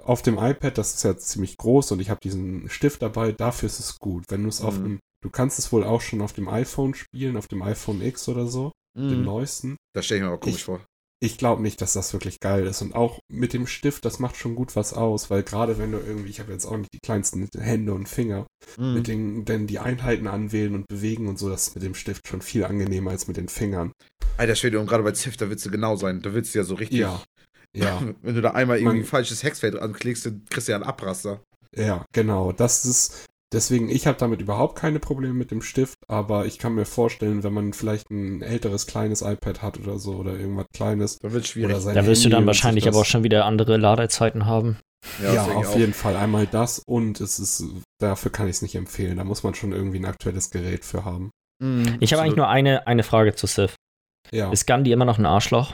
auf dem iPad, das ist ja ziemlich groß und ich habe diesen Stift dabei, dafür ist es gut. Wenn du es auf Mhm. dem, du kannst es wohl auch schon auf dem iPhone spielen, auf dem iPhone X oder so, dem Mhm. neuesten. Das stelle ich mir aber komisch Ich- vor. Ich glaube nicht, dass das wirklich geil ist. Und auch mit dem Stift, das macht schon gut was aus, weil gerade wenn du irgendwie, ich habe jetzt auch nicht die kleinsten Hände und Finger, Mhm. mit den, denn die Einheiten anwählen und bewegen und so, das ist mit dem Stift schon viel angenehmer als mit den Fingern. Alter Schwede, und gerade bei Ziff, da willst du genau sein. Da willst du ja so richtig. Ja. Ja, [laughs] Wenn du da einmal irgendwie ein falsches Hexfeld anklickst, dann kriegst du ja einen Abraster. ja, genau. Das ist, deswegen, ich habe damit überhaupt keine Probleme mit dem Stift, aber ich kann mir vorstellen, wenn man vielleicht ein älteres, kleines iPad hat oder so oder irgendwas Kleines, Da wird schwierig. Oder sein Da wirst du Handy dann und wahrscheinlich aber auch schon wieder andere Ladezeiten haben. Ja, ich auf jeden Fall. Einmal das und es ist, dafür kann ich es nicht empfehlen. Da muss man schon irgendwie ein aktuelles Gerät für haben. Mhm, Ich habe eigentlich nur eine, eine Frage zu Sif. Ja. Ist Gandhi immer noch ein Arschloch?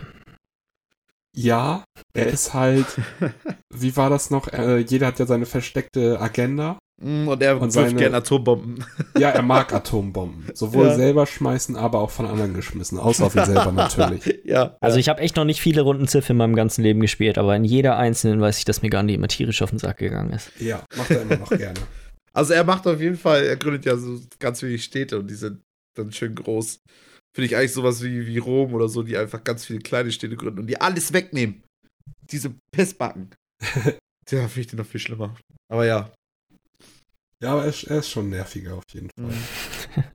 Ja, er ist halt, [laughs] wie war das noch? Äh, jeder hat ja seine versteckte Agenda. Mhm, Und er Und wirft gerne Atombomben. [laughs] Ja, er mag [laughs] Atombomben. Sowohl Ja. selber schmeißen, aber auch von anderen geschmissen. Außer auf ihn selber natürlich. [laughs] ja. Also ich habe echt noch nicht viele Runden Sif in meinem ganzen Leben gespielt, aber in jeder einzelnen weiß ich, dass mir Gandhi immer tierisch auf den Sack gegangen ist. Ja, macht er immer noch gerne. Also er macht auf jeden Fall, er gründet ja so ganz viele Städte und die sind dann schön groß. Finde ich eigentlich sowas wie, wie Rom oder so, die einfach ganz viele kleine Städte gründen und die alles wegnehmen. Diese Pissbacken. ja, finde ich den noch viel schlimmer. Aber ja. Ja, aber er ist, er ist schon nerviger auf jeden Fall. Mhm. [laughs]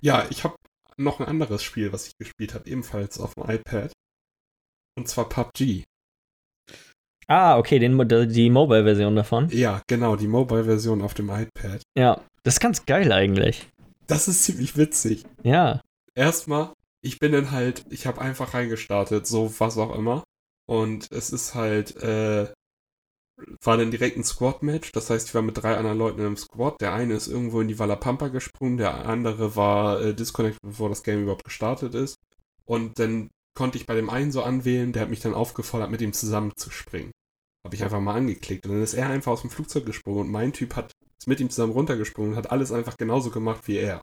Ja, ich habe noch ein anderes Spiel, was ich gespielt habe, ebenfalls auf dem iPad. Und zwar PUBG. Ah, okay, den, die Mobile-Version davon. Ja, genau, die Mobile-Version auf dem iPad. Ja, das ist ganz geil eigentlich. Das ist ziemlich witzig. Ja. Erstmal, ich bin dann halt, ich habe einfach reingestartet, so was auch immer. Und es ist halt, äh, war dann direkt ein Squad-Match. Das heißt, ich war mit drei anderen Leuten im Squad. Der eine ist irgendwo in die Wallapampa gesprungen, der andere war äh, disconnected, bevor das Game überhaupt gestartet ist. Und dann konnte ich bei dem einen so anwählen, der hat mich dann aufgefordert, mit ihm zusammen zu springen. Habe ich einfach mal angeklickt. Und dann ist er einfach aus dem Flugzeug gesprungen und mein Typ hat ist mit ihm zusammen runtergesprungen und hat alles einfach genauso gemacht wie er.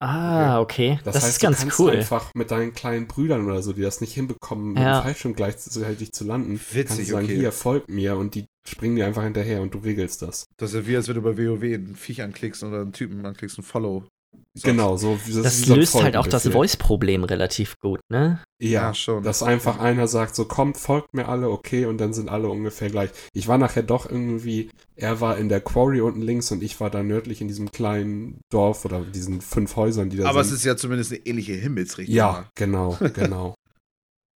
Ah, okay. Das, Das, heißt, ist ganz du kannst cool. einfach mit deinen kleinen Brüdern oder so, die das nicht hinbekommen, mit Ja. dem Fallschirm gleichzeitig zu landen, Witzig, kannst du sagen, okay. hier, folgt mir und die springen dir einfach hinterher und du regelst das. Das ist ja wie, als wenn du bei WoW ein Viech anklickst oder einen Typen anklickst, ein Follow. Genau, so das, Das ist wie so ein löst halt auch das. Voice-Problem relativ gut, ne? Ja, Ja, schon. Dass einfach einer sagt, so kommt, folgt mir alle, okay, und dann sind alle ungefähr gleich. Ich war nachher doch irgendwie, er war in der Quarry unten links und ich war da nördlich in diesem kleinen Dorf oder diesen fünf Häusern, die da Aber es sind. ist ja zumindest eine ähnliche Himmelsrichtung. ja, genau, [laughs] genau.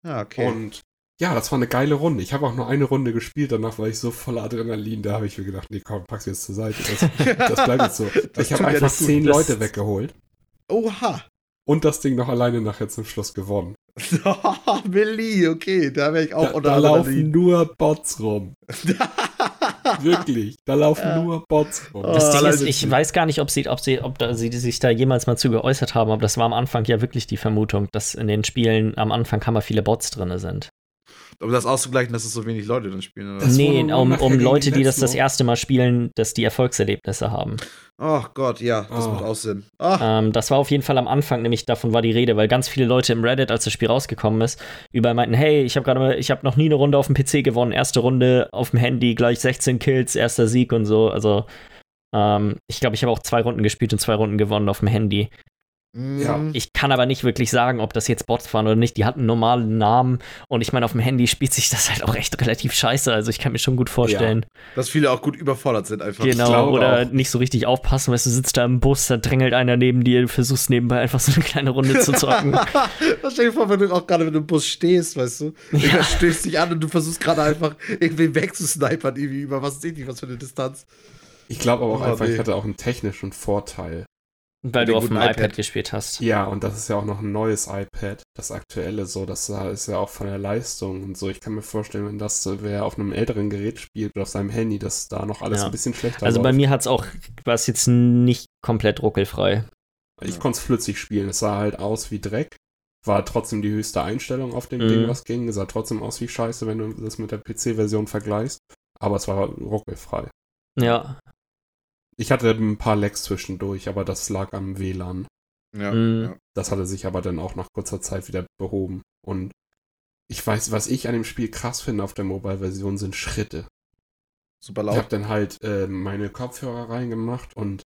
Ja, okay. Und ja, das war eine geile Runde. Ich habe auch nur eine Runde gespielt, danach war ich so voller Adrenalin, da habe ich mir gedacht, nee, komm, pack's jetzt zur Seite. Das, [laughs] das bleibt jetzt so. Das ich habe einfach zehn Das- Leute weggeholt Oha. und das Ding noch alleine nachher zum Schluss gewonnen. [laughs] Willi, okay, da wäre ich auch Da, unter da laufen Adrenalin. nur Bots rum. [laughs] Wirklich, da laufen Ja. nur Bots rum. Oh, Das Ding ist, ich weiß gar nicht, ob sie, ob sie, ob da, sie sich da jemals mal zu geäußert haben, aber das war am Anfang ja wirklich die Vermutung, dass in den Spielen am Anfang hammer viele Bots drin sind. Um das auszugleichen, dass es so wenig Leute dann spielen, oder? Nee, um, um Leute, die das das erste Mal spielen, dass die Erfolgserlebnisse haben. Oh Gott, ja, das Oh. macht auch Sinn. Ah, Ähm, das war auf jeden Fall am Anfang, nämlich davon war die Rede, weil ganz viele Leute im Reddit, als das Spiel rausgekommen ist, überall meinten, hey, ich habe gerade, ich habe noch nie eine Runde auf dem PC gewonnen, erste Runde auf dem Handy, gleich 16 Kills, erster Sieg und so. Also ähm, ich glaube, ich habe auch zwei Runden gespielt und zwei Runden gewonnen auf dem Handy. Ja. Ich kann aber nicht wirklich sagen, ob das jetzt Bots waren oder nicht. Die hatten einen normalen Namen und ich meine, auf dem Handy spielt sich das halt auch echt relativ scheiße. Also ich kann mir schon gut vorstellen. Dass viele auch gut überfordert sind einfach. Genau, oder auch. nicht so richtig aufpassen, weißt du, sitzt da im Bus, da drängelt einer neben dir, du versuchst nebenbei einfach so eine kleine Runde zu zocken. Das [laughs] stell dir vor, wenn du auch gerade du im Bus stehst, weißt du, ja. stößt dich an und du versuchst gerade einfach irgendwie wegzusnipern, irgendwie über was sehe ich, was für eine Distanz. Ich glaube aber auch Oh, einfach, nee. ich hatte auch einen technischen Vorteil. Weil du auf dem iPad. iPad. gespielt hast. Ja, und das ist ja auch noch ein neues iPad, das aktuelle so. Das da ist ja auch von der Leistung und so. Ich kann mir vorstellen, wenn das so wer auf einem älteren Gerät spielt oder auf seinem Handy, dass da noch alles Ja. ein bisschen schlechter Also bei läuft. mir hat es auch, war es jetzt nicht komplett ruckelfrei. Ich konnte es flüssig spielen. Es sah halt aus wie Dreck. War trotzdem die höchste Einstellung auf dem Mhm. Ding, was ging. Es sah trotzdem aus wie Scheiße, wenn du das mit der PC-Version vergleichst. Aber es war ruckelfrei. Ja. Ich hatte ein paar Lags zwischendurch, aber das lag am WLAN. Ja, Mm. ja. Das hatte sich aber dann auch nach kurzer Zeit wieder behoben. Und ich weiß, was ich an dem Spiel krass finde auf der Mobile-Version, sind Schritte. Super Ich laut. habe dann halt äh, meine Kopfhörer reingemacht und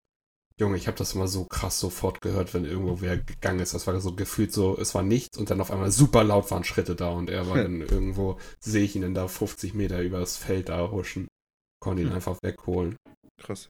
Junge, ich habe das immer so krass sofort gehört, wenn irgendwo wer gegangen ist. Das war so gefühlt so, es war nichts und dann auf einmal super laut waren Schritte da und er war Hm. [laughs] dann irgendwo, sehe ich ihn dann da 50 Meter übers Feld da huschen. Konnte ihn Hm. einfach wegholen. Krass.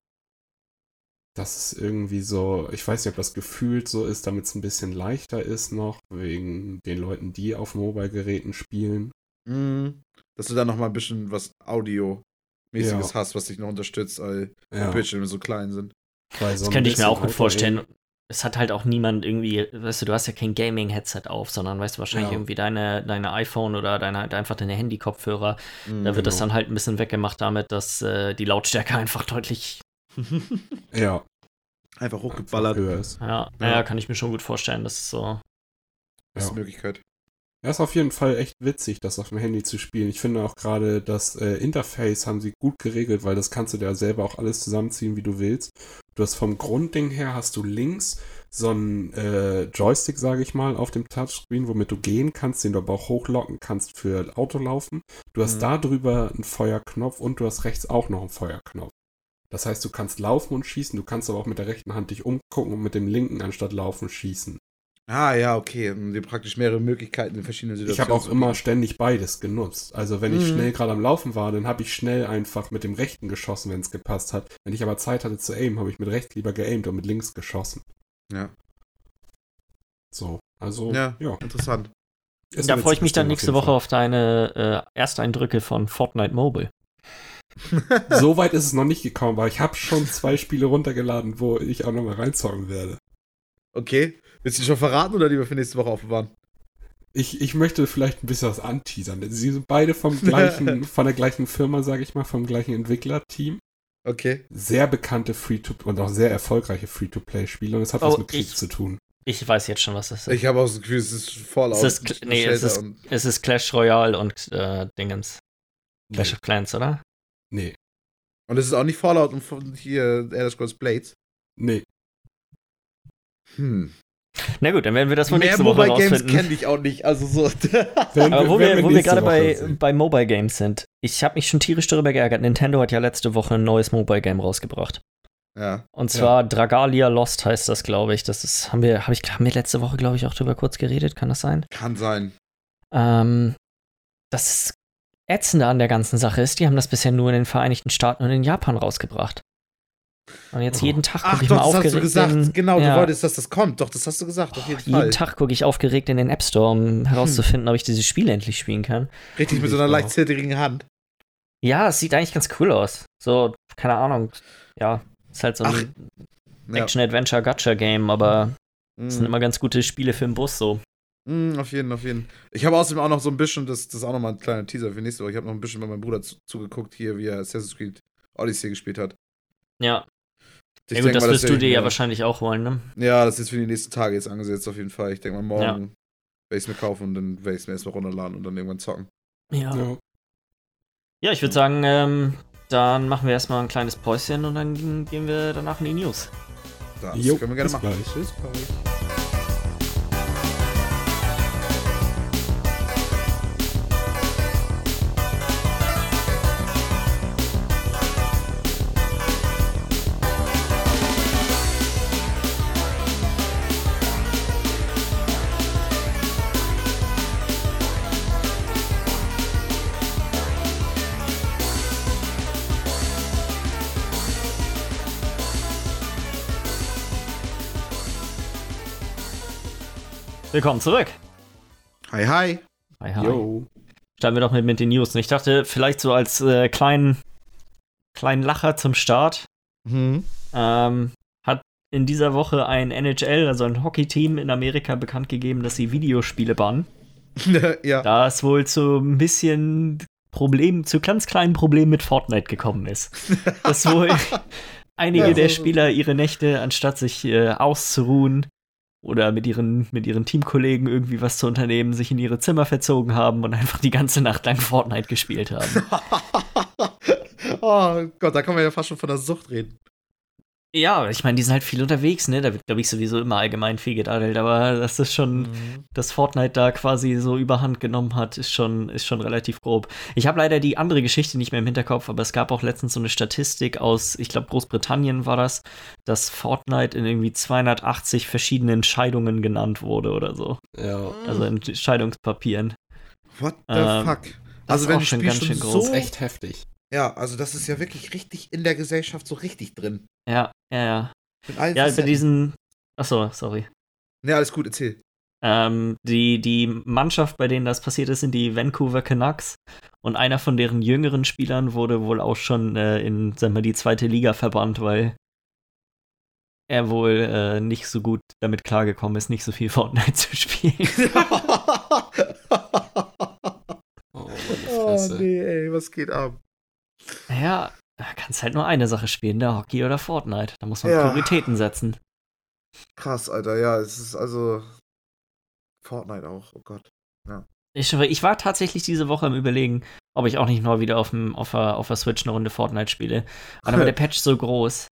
Das ist irgendwie so, ich weiß nicht, ob das gefühlt so ist, damit es ein bisschen leichter ist noch, wegen den Leuten, die auf Mobile-Geräten spielen. Mm. Dass du da noch mal ein bisschen was Audio-mäßiges Ja. hast, was dich noch unterstützt, weil die Ja, Bildschirme so klein sind. weil so Das könnte ich mir auch gut vorstellen. Es hat halt auch niemand irgendwie, weißt du, du hast ja kein Gaming-Headset auf, sondern weißt du wahrscheinlich Ja. irgendwie deine, deine iPhone oder deine, halt einfach deine Handy-Kopfhörer. Mm. Da wird das Genau. dann halt ein bisschen weggemacht damit, dass äh, die Lautstärke [laughs] einfach deutlich, [laughs] Ja, Einfach einfach hochgeballert. höher ist. ja, naja, kann ich mir schon gut vorstellen, dass es so. Das ist Ja. eine Möglichkeit. Ja, ist auf jeden Fall echt witzig, das auf dem Handy zu spielen. Ich finde auch gerade das äh, Interface haben sie gut geregelt, weil das kannst du dir selber auch alles zusammenziehen, wie du willst. Du hast vom Grundding her hast du links so einen äh, Joystick, sage ich mal, auf dem Touchscreen, womit du gehen kannst, den du aber auch hochlocken kannst für Autolaufen. Du hast Mhm. da drüber einen Feuerknopf und du hast rechts auch noch einen Feuerknopf. Das heißt, du kannst laufen und schießen, du kannst aber auch mit der rechten Hand dich umgucken und mit dem linken anstatt laufen schießen. Ah, ja, okay. Dir praktisch mehrere Möglichkeiten in verschiedenen Ich Situationen. habe auch immer ständig beides genutzt. Also wenn ich Mhm. schnell gerade am Laufen war, dann habe ich schnell einfach mit dem rechten geschossen, wenn es gepasst hat. Wenn ich aber Zeit hatte zu aimen, habe ich mit rechts lieber geaimt und mit links geschossen. Ja. So, also Ja. ja. Interessant. Ist da freue ich mich dann nächste auf Woche auf deine äh, Ersteindrücke von Fortnite Mobile. [laughs] So weit ist es noch nicht gekommen, aber ich habe schon zwei Spiele runtergeladen, wo ich auch nochmal reinzocken werde. Okay. Willst du die schon verraten oder lieber für nächste Woche aufbewahren? ich, ich möchte vielleicht ein bisschen was anteasern. Sie sind beide vom gleichen, [laughs] von der gleichen Firma, sage ich mal, vom gleichen Entwicklerteam. Okay. Sehr bekannte Free-to- und auch sehr erfolgreiche Free-to-Play-Spiele und es hat Oh, was mit Krieg ich- zu tun. Ich weiß jetzt schon, was das ist. Ich habe auch das Gefühl, es ist Fallout. es ist, nee, es ist, es ist Clash Royale und äh, Dingens. Clash Nee. of Clans, oder? Nee, Und es ist auch nicht Fallout und von hier Elder Scrolls Blades. nee. Hm. Na gut, dann werden wir das wohl Mehr nächste Woche Mobile Games kenne ich auch nicht. Also so. [laughs] [laughs] Aber wo wir, wir nächste gerade bei, bei Mobile Games sind, ich habe mich schon tierisch darüber geärgert. Nintendo hat ja letzte Woche ein neues Mobile Game rausgebracht. ja. Und zwar Dragalia Lost heißt das, glaube ich. Das ist, haben wir, habe ich, haben wir letzte Woche, glaube ich, auch drüber kurz geredet, kann das sein? Kann sein. Ähm, das Ätzende an der ganzen Sache ist, die haben das bisher nur in den Vereinigten Staaten und in Japan rausgebracht. Und jetzt Oh. jeden Tag gucke ich doch, mal das hast aufgeregt. du gesagt. in, genau, ja, du wolltest, dass das kommt. Doch, das hast du gesagt, auf jeden jeden Fall. Tag gucke ich aufgeregt in den App Store, um herauszufinden, ob ich dieses Spiel endlich spielen kann. Richtig mit so einer Ich leicht auch. zittrigen Hand. Ja, es sieht eigentlich ganz cool aus. So, keine Ahnung. Ja, ist halt so ein. Action-Adventure-Gacha-Game, aber es sind Mhm. immer ganz gute Spiele für den Bus so. Mhm, auf jeden, auf jeden. Ich habe außerdem auch noch so ein bisschen, das, das ist auch nochmal ein kleiner Teaser für nächste Woche. Ich habe noch ein bisschen bei meinem Bruder zu, zugeguckt, hier, wie er Assassin's Creed Odyssey gespielt hat. Ja, Ich ja gut, das mal, wirst du dir ja wahrscheinlich auch holen, ne? Ja, das ist für die nächsten Tage jetzt angesetzt, auf jeden Fall. Ich denke mal, morgen Ja. werde ich es mir kaufen und dann werde ich es mir erstmal runterladen und dann irgendwann zocken. Ja. Ja. Ja, ich würde sagen, ähm, dann machen wir erstmal ein kleines Päuschen und dann gehen wir danach in die News. Das Jo, können wir gerne bis machen. gleich. Bis gleich. Willkommen zurück. Hi, hi. Hi, hi. Yo. Starten wir doch mit, mit den News. Und ich dachte, vielleicht so als äh, kleinen, kleinen Lacher zum Start, Mhm. ähm, hat in dieser Woche ein NHL, also ein Hockey-Team in Amerika, bekannt gegeben, dass sie Videospiele bannen. [laughs] ja. Da es wohl zu ein bisschen Problem, zu ganz kleinen Problemen mit Fortnite gekommen ist. [laughs] Dass wohl [laughs] einige Ja, der Spieler ihre Nächte, anstatt sich äh, auszuruhen oder mit ihren, mit ihren Teamkollegen irgendwie was zu unternehmen, sich in ihre Zimmer verzogen haben und einfach die ganze Nacht lang Fortnite gespielt haben. [laughs] oh Gott, da kann man ja fast schon von der Sucht reden. Ja, ich meine, die sind halt viel unterwegs, ne? Da wird, glaube ich, sowieso immer allgemein viel gedadelt, aber das ist schon. dass Fortnite da quasi so überhand genommen hat, ist schon, ist schon relativ grob. Ich habe leider die andere Geschichte nicht mehr im Hinterkopf, aber es gab auch letztens so eine Statistik aus, ich glaube, Großbritannien war das, dass Fortnite in irgendwie 280 verschiedenen Scheidungen genannt wurde oder so. Ja. Also in Scheidungspapieren. What the Ähm, fuck? das Also ist wenn auch das schon Spiel ganz schon schön so, groß. Das ist echt heftig. Ja, also das ist ja wirklich richtig in der Gesellschaft so richtig drin. Ja, ja, ja. Ja, bei Facetten. diesen. Achso, sorry. Ja, alles gut, erzähl. Ähm, die, die Mannschaft, bei denen das passiert ist, sind die Vancouver Canucks. Und einer von deren jüngeren Spielern wurde wohl auch schon äh, in, sagen wir, die zweite Liga verbannt, weil er wohl äh, nicht so gut damit klargekommen ist, nicht so viel [laughs] Fortnite zu spielen. [laughs] Oh, oh nee, ey, was geht ab? Ja, da kannst halt nur eine Sache spielen, der Hockey oder Fortnite. Da muss man Ja. Prioritäten setzen. Krass, Alter, ja, es ist also Fortnite auch, oh Gott. Ich, schwöre, ich war tatsächlich diese Woche am Überlegen, ob ich auch nicht mal wieder auf, dem, auf, der, auf der Switch eine Runde Fortnite spiele. Aber dann war der [laughs] Patch so groß.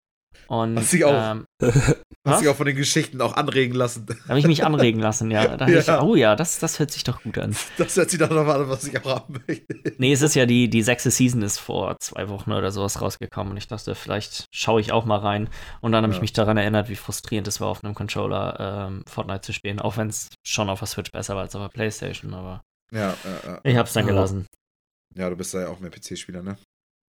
Und Hast dich auch- ähm, [laughs] Hast Was? dich auch von den Geschichten auch anregen lassen. Da habe ich mich anregen lassen, ja. [laughs] Ja. ich, oh ja, das, das hört sich doch gut an. Das hört sich doch noch mal an, was ich auch haben möchte. Nee, es ist ja die, die sechste Season ist vor zwei Wochen oder sowas rausgekommen und ich dachte, vielleicht schaue ich auch mal rein. Und dann habe ich Ja. mich daran erinnert, wie frustrierend es war, auf einem Controller ähm, Fortnite zu spielen, auch wenn es schon auf der Switch besser war als auf der Playstation, aber Ja, ja, ja. ich habe es dann Ja. gelassen. Ja, du bist ja auch mehr PC-Spieler, ne?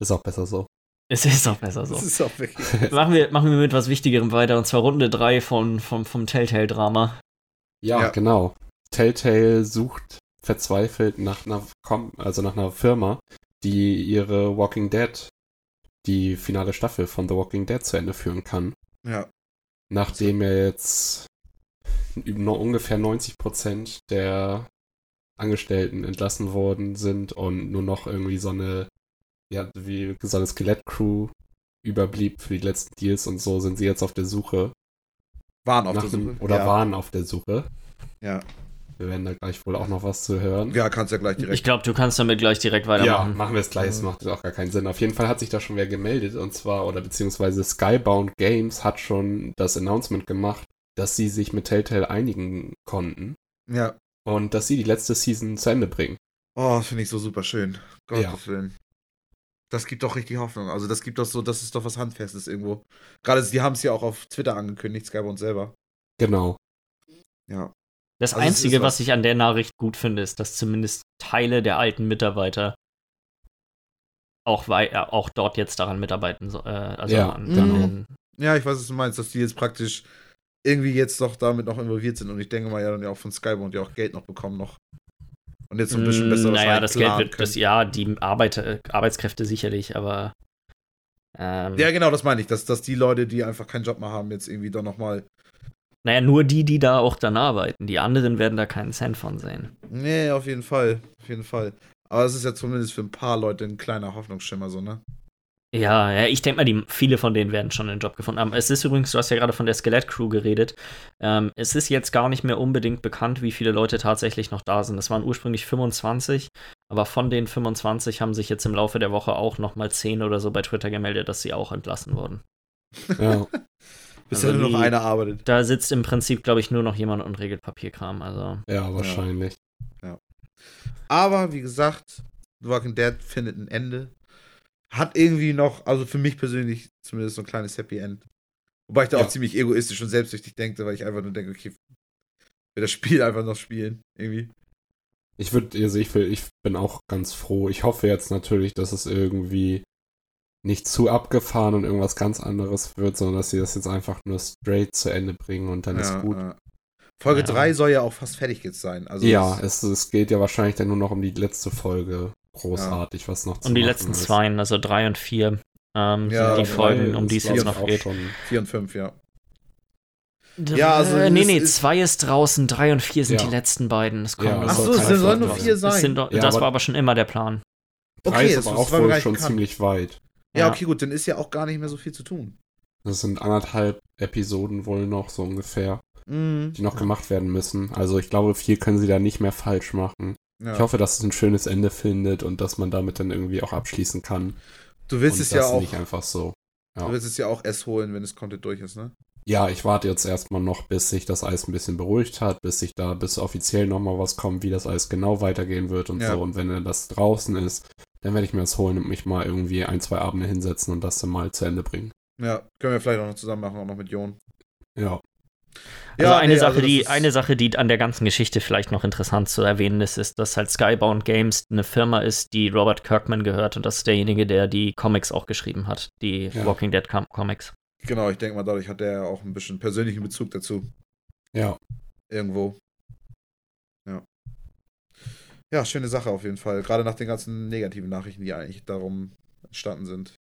Ist auch besser so. Es ist auch besser so. Das ist auch wirklich. [laughs] Machen wir, machen wir mit was Wichtigerem weiter, und zwar Runde 3 von, vom, vom Telltale-Drama. Ja, Ja. genau. Telltale sucht verzweifelt nach einer, Kom also nach einer Firma, die ihre Walking Dead, die finale Staffel von The Walking Dead zu Ende führen kann. Ja. Nachdem er jetzt über ungefähr 90% der Angestellten entlassen worden sind und nur noch irgendwie so eine, ja, wie eine Skelett-Crew überblieb für die letzten Deals und so, sind sie jetzt auf der Suche. Waren auf der Suche. Oder ja. waren auf der Suche. Ja. Wir werden da gleich wohl auch noch was zu hören. ja, kannst ja gleich direkt. Ich glaube, du kannst damit gleich direkt Ja, weitermachen. machen wir es gleich, es macht auch gar keinen Sinn. Auf jeden Fall hat sich da schon wer gemeldet und zwar, oder beziehungsweise Skybound Games hat schon das Announcement gemacht, dass sie sich mit Telltale einigen konnten ja. und dass sie die letzte Season zu Ende bringen. Oh, das finde ich so super schön. Gottes Ja. Willen. Das gibt doch richtig Hoffnung. Also, das gibt doch so, das ist doch was Handfestes irgendwo. Gerade, die haben es ja auch auf Twitter angekündigt, Skybound selber. Genau. Ja. Das Also Einzige, was- was ich an der Nachricht gut finde, ist, dass zumindest Teile der alten Mitarbeiter auch, wei- äh, auch dort jetzt daran mitarbeiten. So, äh, also Ja, an, genau. an Ja, ich weiß, was du meinst, dass die jetzt praktisch irgendwie jetzt doch damit noch involviert sind. Und ich denke mal, ja, dann ja auch von Skybound ja auch Geld noch bekommen noch. Und jetzt so ein bisschen besser Mm, naja, wahrscheinlich das Geld wird, das, ja, die Arbeit, äh, Arbeitskräfte sicherlich, aber ähm, Ja, genau, das meine ich, dass, dass die Leute, die einfach keinen Job mehr haben, jetzt irgendwie doch nochmal. naja, nur die, die da auch dann arbeiten. Die anderen werden da keinen Cent von sehen. Nee, auf jeden Fall. Auf jeden Fall. Aber es ist ja zumindest für ein paar Leute ein kleiner Hoffnungsschimmer, so, ne? Ja, ja, ich denke mal, die, viele von denen werden schon einen Job gefunden haben. Es ist übrigens, du hast ja gerade von der Skelett-Crew geredet. Ähm, es ist jetzt gar nicht mehr unbedingt bekannt, wie viele Leute tatsächlich noch da sind. Es waren ursprünglich 25, aber von den 25 haben sich jetzt im Laufe der Woche auch noch mal 10 oder so bei Twitter gemeldet, dass sie auch entlassen wurden. Ja. [laughs] Bis Also ja nur noch einer arbeitet. Da sitzt im Prinzip, glaube ich, nur noch jemand und regelt Papierkram. Also, ja, wahrscheinlich. Aber wie gesagt, The Walking Dead findet ein Ende. Hat irgendwie noch, also für mich persönlich zumindest so ein kleines Happy End. Wobei ich da Ja. auch ziemlich egoistisch und selbstsüchtig denke, weil ich einfach nur denke, okay, will das Spiel [laughs] einfach noch spielen, irgendwie. Ich würde, also ich, will, ich bin auch ganz froh. Ich hoffe jetzt natürlich, dass es irgendwie nicht zu abgefahren und irgendwas ganz anderes wird, sondern dass sie das jetzt einfach nur straight zu Ende bringen und dann ist gut. ja. Folge Ja. 3 soll ja auch fast fertig jetzt sein. Also ja, es, es geht ja wahrscheinlich dann nur noch um die letzte Folge. Großartig, was noch zu um die letzten ist. zwei, also drei und vier, ähm, Ja, sind die Folgen, um die es jetzt noch geht. Schon, 4 und 5, ja. Ja, also äh, nee, nee, ist- zwei ist draußen, drei und vier sind Ja. die letzten beiden. Es kommen Ja, es Ach so, es sollen nur vier sein. Sind Ja, das aber- war aber schon immer der Plan. Okay, ist das, aber das auch wohl schon bekannt. ziemlich weit. Ja, Ja. okay, gut, dann ist ja auch gar nicht mehr so viel zu tun. Das sind anderthalb Episoden wohl noch, so ungefähr, Mhm. die noch gemacht werden müssen. Also ich glaube, viel können sie da nicht mehr falsch machen. Ja. Ich hoffe, dass es ein schönes Ende findet und dass man damit dann irgendwie auch abschließen kann. du willst und es ja auch, nicht einfach so. ja. du willst es ja auch erst holen, wenn das Content durch ist, ne? Ja, ich warte jetzt erstmal noch, bis sich das Eis ein bisschen beruhigt hat, bis sich da, bis offiziell nochmal was kommt, wie das alles genau weitergehen wird und Ja. so. Und wenn dann das draußen ist, dann werde ich mir das holen und mich mal irgendwie ein, zwei Abende hinsetzen und das dann mal zu Ende bringen. Ja, können wir vielleicht auch noch zusammen machen, auch noch mit Jon. Ja. Also eine nee, Sache, das die, ist- eine Sache, die an der ganzen Geschichte vielleicht noch interessant zu erwähnen ist, ist, dass halt Skybound Games eine Firma ist, die Robert Kirkman gehört und das ist derjenige, der die Comics auch geschrieben hat, die Ja. Walking Dead Com Comics. Genau, ich denke mal, dadurch hat er auch ein bisschen persönlichen Bezug dazu. Ja. Irgendwo. Ja. Ja, schöne Sache auf jeden Fall. Gerade nach den ganzen negativen Nachrichten, die eigentlich darum entstanden sind.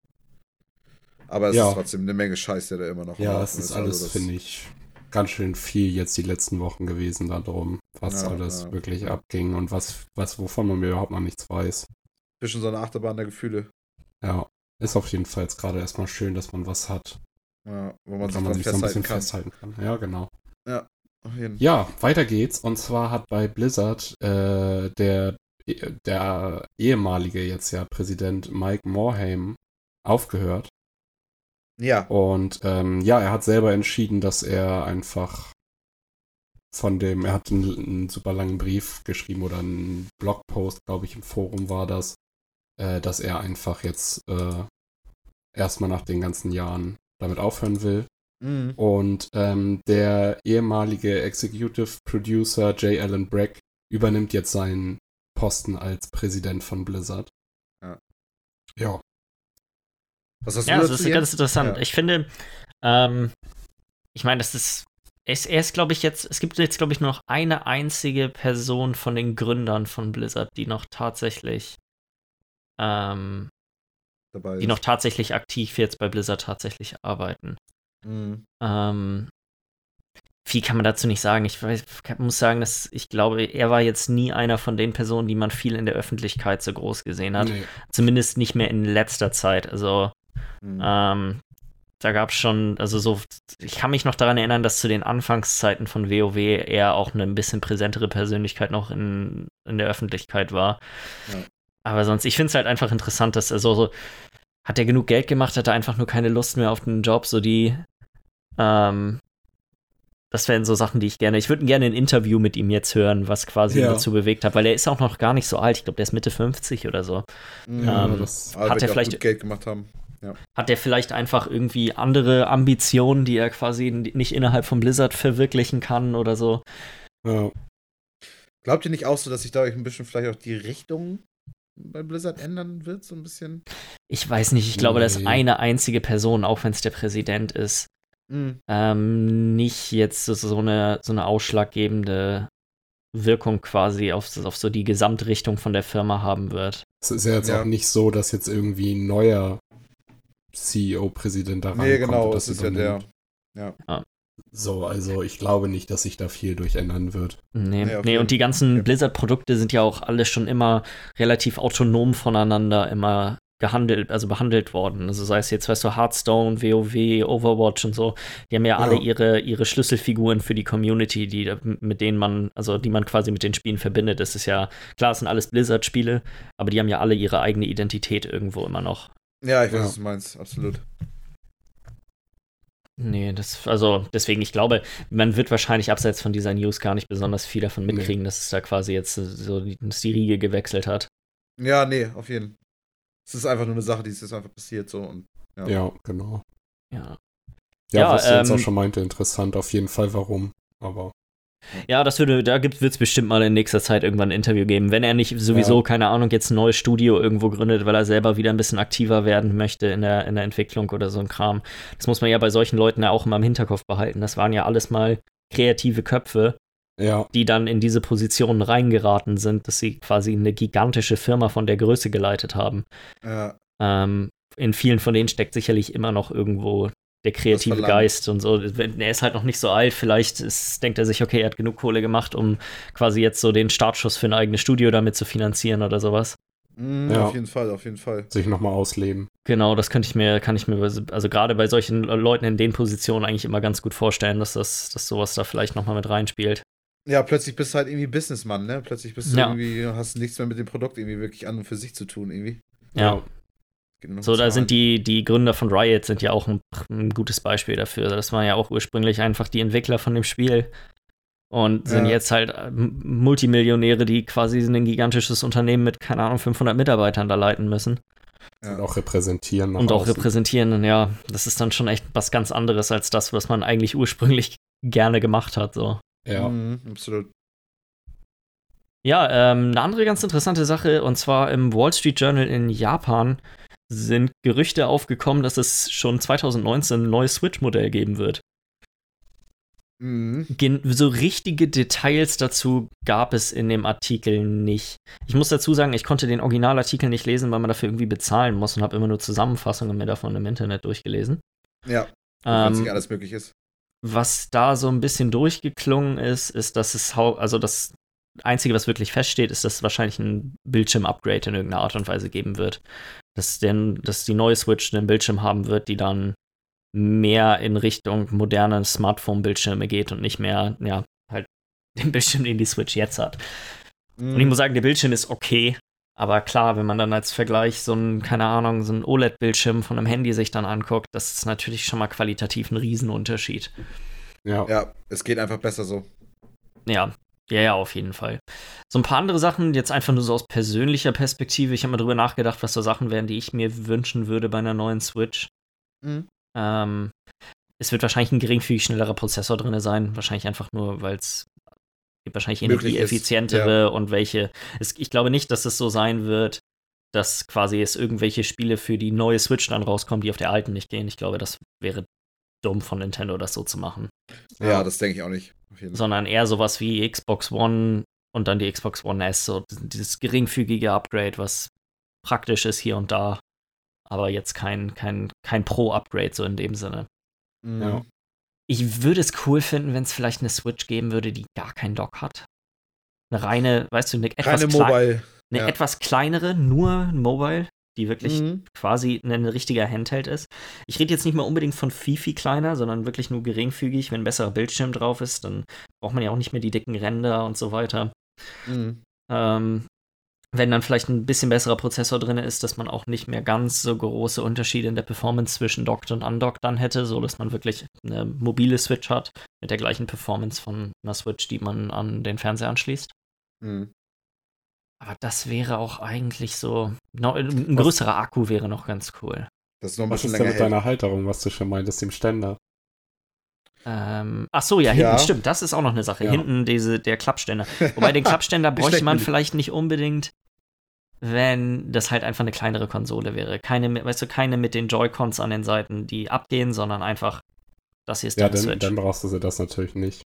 Aber es Ja. ist trotzdem eine Menge Scheiß, der da immer noch Ja, es ist alles, Also das- finde ich, ganz schön viel jetzt die letzten Wochen gewesen darum, was Ja, alles ja. wirklich abging und was, was, wovon man mir überhaupt noch nichts weiß. Bisschen so eine Achterbahn der Gefühle. Ja. Ist auf jeden Fall jetzt gerade erstmal schön, dass man was hat, Ja, wo man sich man sich so ein bisschen festhalten kann. festhalten kann. Ja, genau. Auf jeden. Ja, weiter geht's. Und zwar hat bei Blizzard äh, der, der ehemalige jetzt ja Präsident Mike Morhaime aufgehört. Ja. Und ähm, ja, er hat selber entschieden, dass er einfach von dem, er hat einen, einen super langen Brief geschrieben oder einen Blogpost, glaube ich, im Forum war das, äh, dass er einfach jetzt äh, erstmal nach den ganzen Jahren damit aufhören will. Mhm. Und ähm, der ehemalige Executive Producer J. Allen Brack übernimmt jetzt seinen Posten als Präsident von Blizzard. Ja. Ja. Was hast Ja, du das dazu, ist Jens? ganz interessant. Ja. Ich finde, ähm, ich meine, das ist, er ist, er ist glaube ich, jetzt, es gibt jetzt, glaube ich, nur noch eine einzige Person von den Gründern von Blizzard, die noch tatsächlich, ähm, dabei die noch tatsächlich aktiv jetzt bei Blizzard tatsächlich arbeiten. Mhm. Ähm, viel kann man dazu nicht sagen. Ich weiß, muss sagen, dass ich glaube, er war jetzt nie einer von den Personen, die man viel in der Öffentlichkeit so groß gesehen hat. Nee. Zumindest nicht mehr in letzter Zeit. Also mhm. ähm, da gab es schon, also so, ich kann mich noch daran erinnern, dass zu den Anfangszeiten von WoW er auch eine ein bisschen präsentere Persönlichkeit noch in, in der Öffentlichkeit war. Ja. Aber sonst, ich finde es halt einfach interessant, dass er so, so, hat er genug Geld gemacht, hat er einfach nur keine Lust mehr auf den Job, so die, ähm, das wären so Sachen, die ich gerne. Ich würde gerne ein Interview mit ihm jetzt hören, was quasi ja. dazu bewegt hat, weil er ist auch noch gar nicht so alt. Ich glaube, der ist Mitte 50 oder so. Ja, ähm, das hat er vielleicht Geld gemacht haben. Ja. Hat er vielleicht einfach irgendwie andere Ambitionen, die er quasi nicht innerhalb von Blizzard verwirklichen kann oder so? Ja. Glaubt ihr nicht auch so, dass sich dadurch ein bisschen vielleicht auch die Richtung bei Blizzard ändern wird, so ein bisschen? Ich weiß nicht. Ich glaube, nee. dass eine einzige Person, auch wenn es der Präsident ist, mhm. ähm, nicht jetzt so eine, so eine ausschlaggebende Wirkung quasi auf, auf so die Gesamtrichtung von der Firma haben wird. Es ist ja jetzt ja. auch nicht so, dass jetzt irgendwie ein neuer CEO-Präsident da Nee, genau, das ist ja der. Ja. Ah. So, also ich glaube nicht, dass sich da viel durchändern wird. Nee, nee, nee und die ganzen okay. Blizzard-Produkte sind ja auch alle schon immer relativ autonom voneinander immer gehandelt, also behandelt worden. Also sei es jetzt, weißt du, Hearthstone, WoW, Overwatch und so, die haben ja, ja. alle ihre, ihre Schlüsselfiguren für die Community, die, mit denen man, also die man quasi mit den Spielen verbindet. Das ist ja, klar, es sind alles Blizzard-Spiele, aber die haben ja alle ihre eigene Identität irgendwo immer noch. Ja, ich weiß, ja. was du meinst, absolut. Nee, das, also deswegen, ich glaube, man wird wahrscheinlich abseits von dieser News gar nicht besonders viel davon mitkriegen, nee. dass es da quasi jetzt so dass die Riege gewechselt hat. Ja, nee, auf jeden Fall. Es ist einfach nur eine Sache, die ist jetzt einfach passiert so und ja. ja genau. Ja. Ja, ja was ähm, du jetzt auch ähm, schon meinte, interessant auf jeden Fall, warum. Aber ja, das würde, da wird es bestimmt mal in nächster Zeit irgendwann ein Interview geben. Wenn er nicht sowieso, ja. keine Ahnung, jetzt ein neues Studio irgendwo gründet, weil er selber wieder ein bisschen aktiver werden möchte in der, in der Entwicklung oder so ein Kram. Das muss man ja bei solchen Leuten ja auch immer im Hinterkopf behalten. Das waren ja alles mal kreative Köpfe, ja. die dann in diese Positionen reingeraten sind, dass sie quasi eine gigantische Firma von der Größe geleitet haben. Ja. Ähm, in vielen von denen steckt sicherlich immer noch irgendwo der kreative Geist und so. Er ist halt noch nicht so alt. Vielleicht ist, denkt er sich, okay, er hat genug Kohle gemacht, um quasi jetzt so den Startschuss für ein eigenes Studio damit zu finanzieren oder sowas. Mm, ja. Auf jeden Fall, auf jeden Fall. Sich nochmal ausleben. Genau, das könnte ich mir, kann ich mir, also gerade bei solchen Leuten in den Positionen eigentlich immer ganz gut vorstellen, dass das, dass sowas da vielleicht nochmal mit reinspielt. Ja, plötzlich bist du halt irgendwie Businessmann, ne? Plötzlich bist du ja. irgendwie, hast nichts mehr mit dem Produkt irgendwie wirklich an und für sich zu tun, irgendwie. Ja. ja. So, da sind die, die Gründer von Riot sind ja auch ein, ein, gutes Beispiel dafür. Das waren ja auch ursprünglich einfach die Entwickler von dem Spiel und sind ja. jetzt halt äh, Multimillionäre, die quasi ein gigantisches Unternehmen mit, keine Ahnung, 500 Mitarbeitern da leiten müssen. Ja. Und auch repräsentieren. Und auch außen. repräsentieren, ja. Das ist dann schon echt was ganz anderes als das, was man eigentlich ursprünglich [laughs] gerne gemacht hat, so. Ja, mhm, absolut. Ja, ähm, eine andere ganz interessante Sache, und zwar im Wall Street Journal in Japan sind Gerüchte aufgekommen, dass es schon 2019 ein neues Switch-Modell geben wird. Mhm. So richtige Details dazu gab es in dem Artikel nicht. Ich muss dazu sagen, ich konnte den Originalartikel nicht lesen, weil man dafür irgendwie bezahlen muss und habe immer nur Zusammenfassungen mir davon im Internet durchgelesen. Ja, ähm, nicht alles möglich ist. Was da so ein bisschen durchgeklungen ist, ist, dass es also das Einzige, was wirklich feststeht, ist, dass es wahrscheinlich ein Bildschirm-Upgrade in irgendeiner Art und Weise geben wird dass, denn, dass die neue Switch einen Bildschirm haben wird, die dann mehr in Richtung moderne Smartphone-Bildschirme geht und nicht mehr, ja, halt [laughs] den Bildschirm, den die Switch jetzt hat. Mhm. Und ich muss sagen, der Bildschirm ist okay, aber klar, wenn man dann als Vergleich so ein, keine Ahnung, so ein OLED-Bildschirm von einem Handy sich dann anguckt, das ist natürlich schon mal qualitativ ein Riesenunterschied. Ja. Ja, es geht einfach besser so. Ja, ja, ja, auf jeden Fall. So ein paar andere Sachen, jetzt einfach nur so aus persönlicher Perspektive. Ich habe mal drüber nachgedacht, was so Sachen wären, die ich mir wünschen würde bei einer neuen Switch. Mhm. Ähm, es wird wahrscheinlich ein geringfügig schnellerer Prozessor drin sein. Wahrscheinlich einfach nur, weil es gibt wahrscheinlich energieeffizientere ja. und welche. Es, ich glaube nicht, dass es so sein wird, dass quasi es irgendwelche Spiele für die neue Switch dann rauskommen, die auf der alten nicht gehen. Ich glaube, das wäre dumm von Nintendo, das so zu machen. Ja, das denke ich auch nicht sondern eher sowas wie Xbox One und dann die Xbox One S, so dieses geringfügige Upgrade, was praktisch ist hier und da, aber jetzt kein, kein, kein Pro-Upgrade so in dem Sinne. Mhm. Ja. Ich würde es cool finden, wenn es vielleicht eine Switch geben würde, die gar keinen Dock hat. Eine reine, weißt du, eine etwas, Keine klei- Mobile. eine ja. etwas kleinere, nur Mobile, die wirklich Mhm. quasi ein richtiger Handheld ist. Ich rede jetzt nicht mal unbedingt von viel, viel kleiner, sondern wirklich nur geringfügig. Wenn ein besserer Bildschirm drauf ist, dann braucht man ja auch nicht mehr die dicken Ränder und so weiter. Mhm. Ähm, wenn dann vielleicht ein bisschen besserer Prozessor drin ist, dass man auch nicht mehr ganz so große Unterschiede in der Performance zwischen Docked und Undocked dann hätte, so dass man wirklich eine mobile Switch hat mit der gleichen Performance von einer Switch, die man an den Fernseher anschließt. Mhm. Aber das wäre auch eigentlich so. No, ein Was- größerer Akku wäre noch ganz cool. Das ist noch ein Was bisschen ist denn länger mit deiner Halterung, was du schon meintest, dem Ständer? Ähm, ach so, ja, hinten, Ja. stimmt, das ist auch noch eine Sache. Ja. Hinten diese, der Klappständer. Wobei den [laughs] Klappständer bräuchte man vielleicht nicht unbedingt, wenn das halt einfach eine kleinere Konsole wäre. Keine, mit- weißt du, keine mit den Joy-Cons an den Seiten, die abgehen, sondern einfach, das hier ist Ja, deine dann, Switch. dann brauchst du sie das natürlich nicht.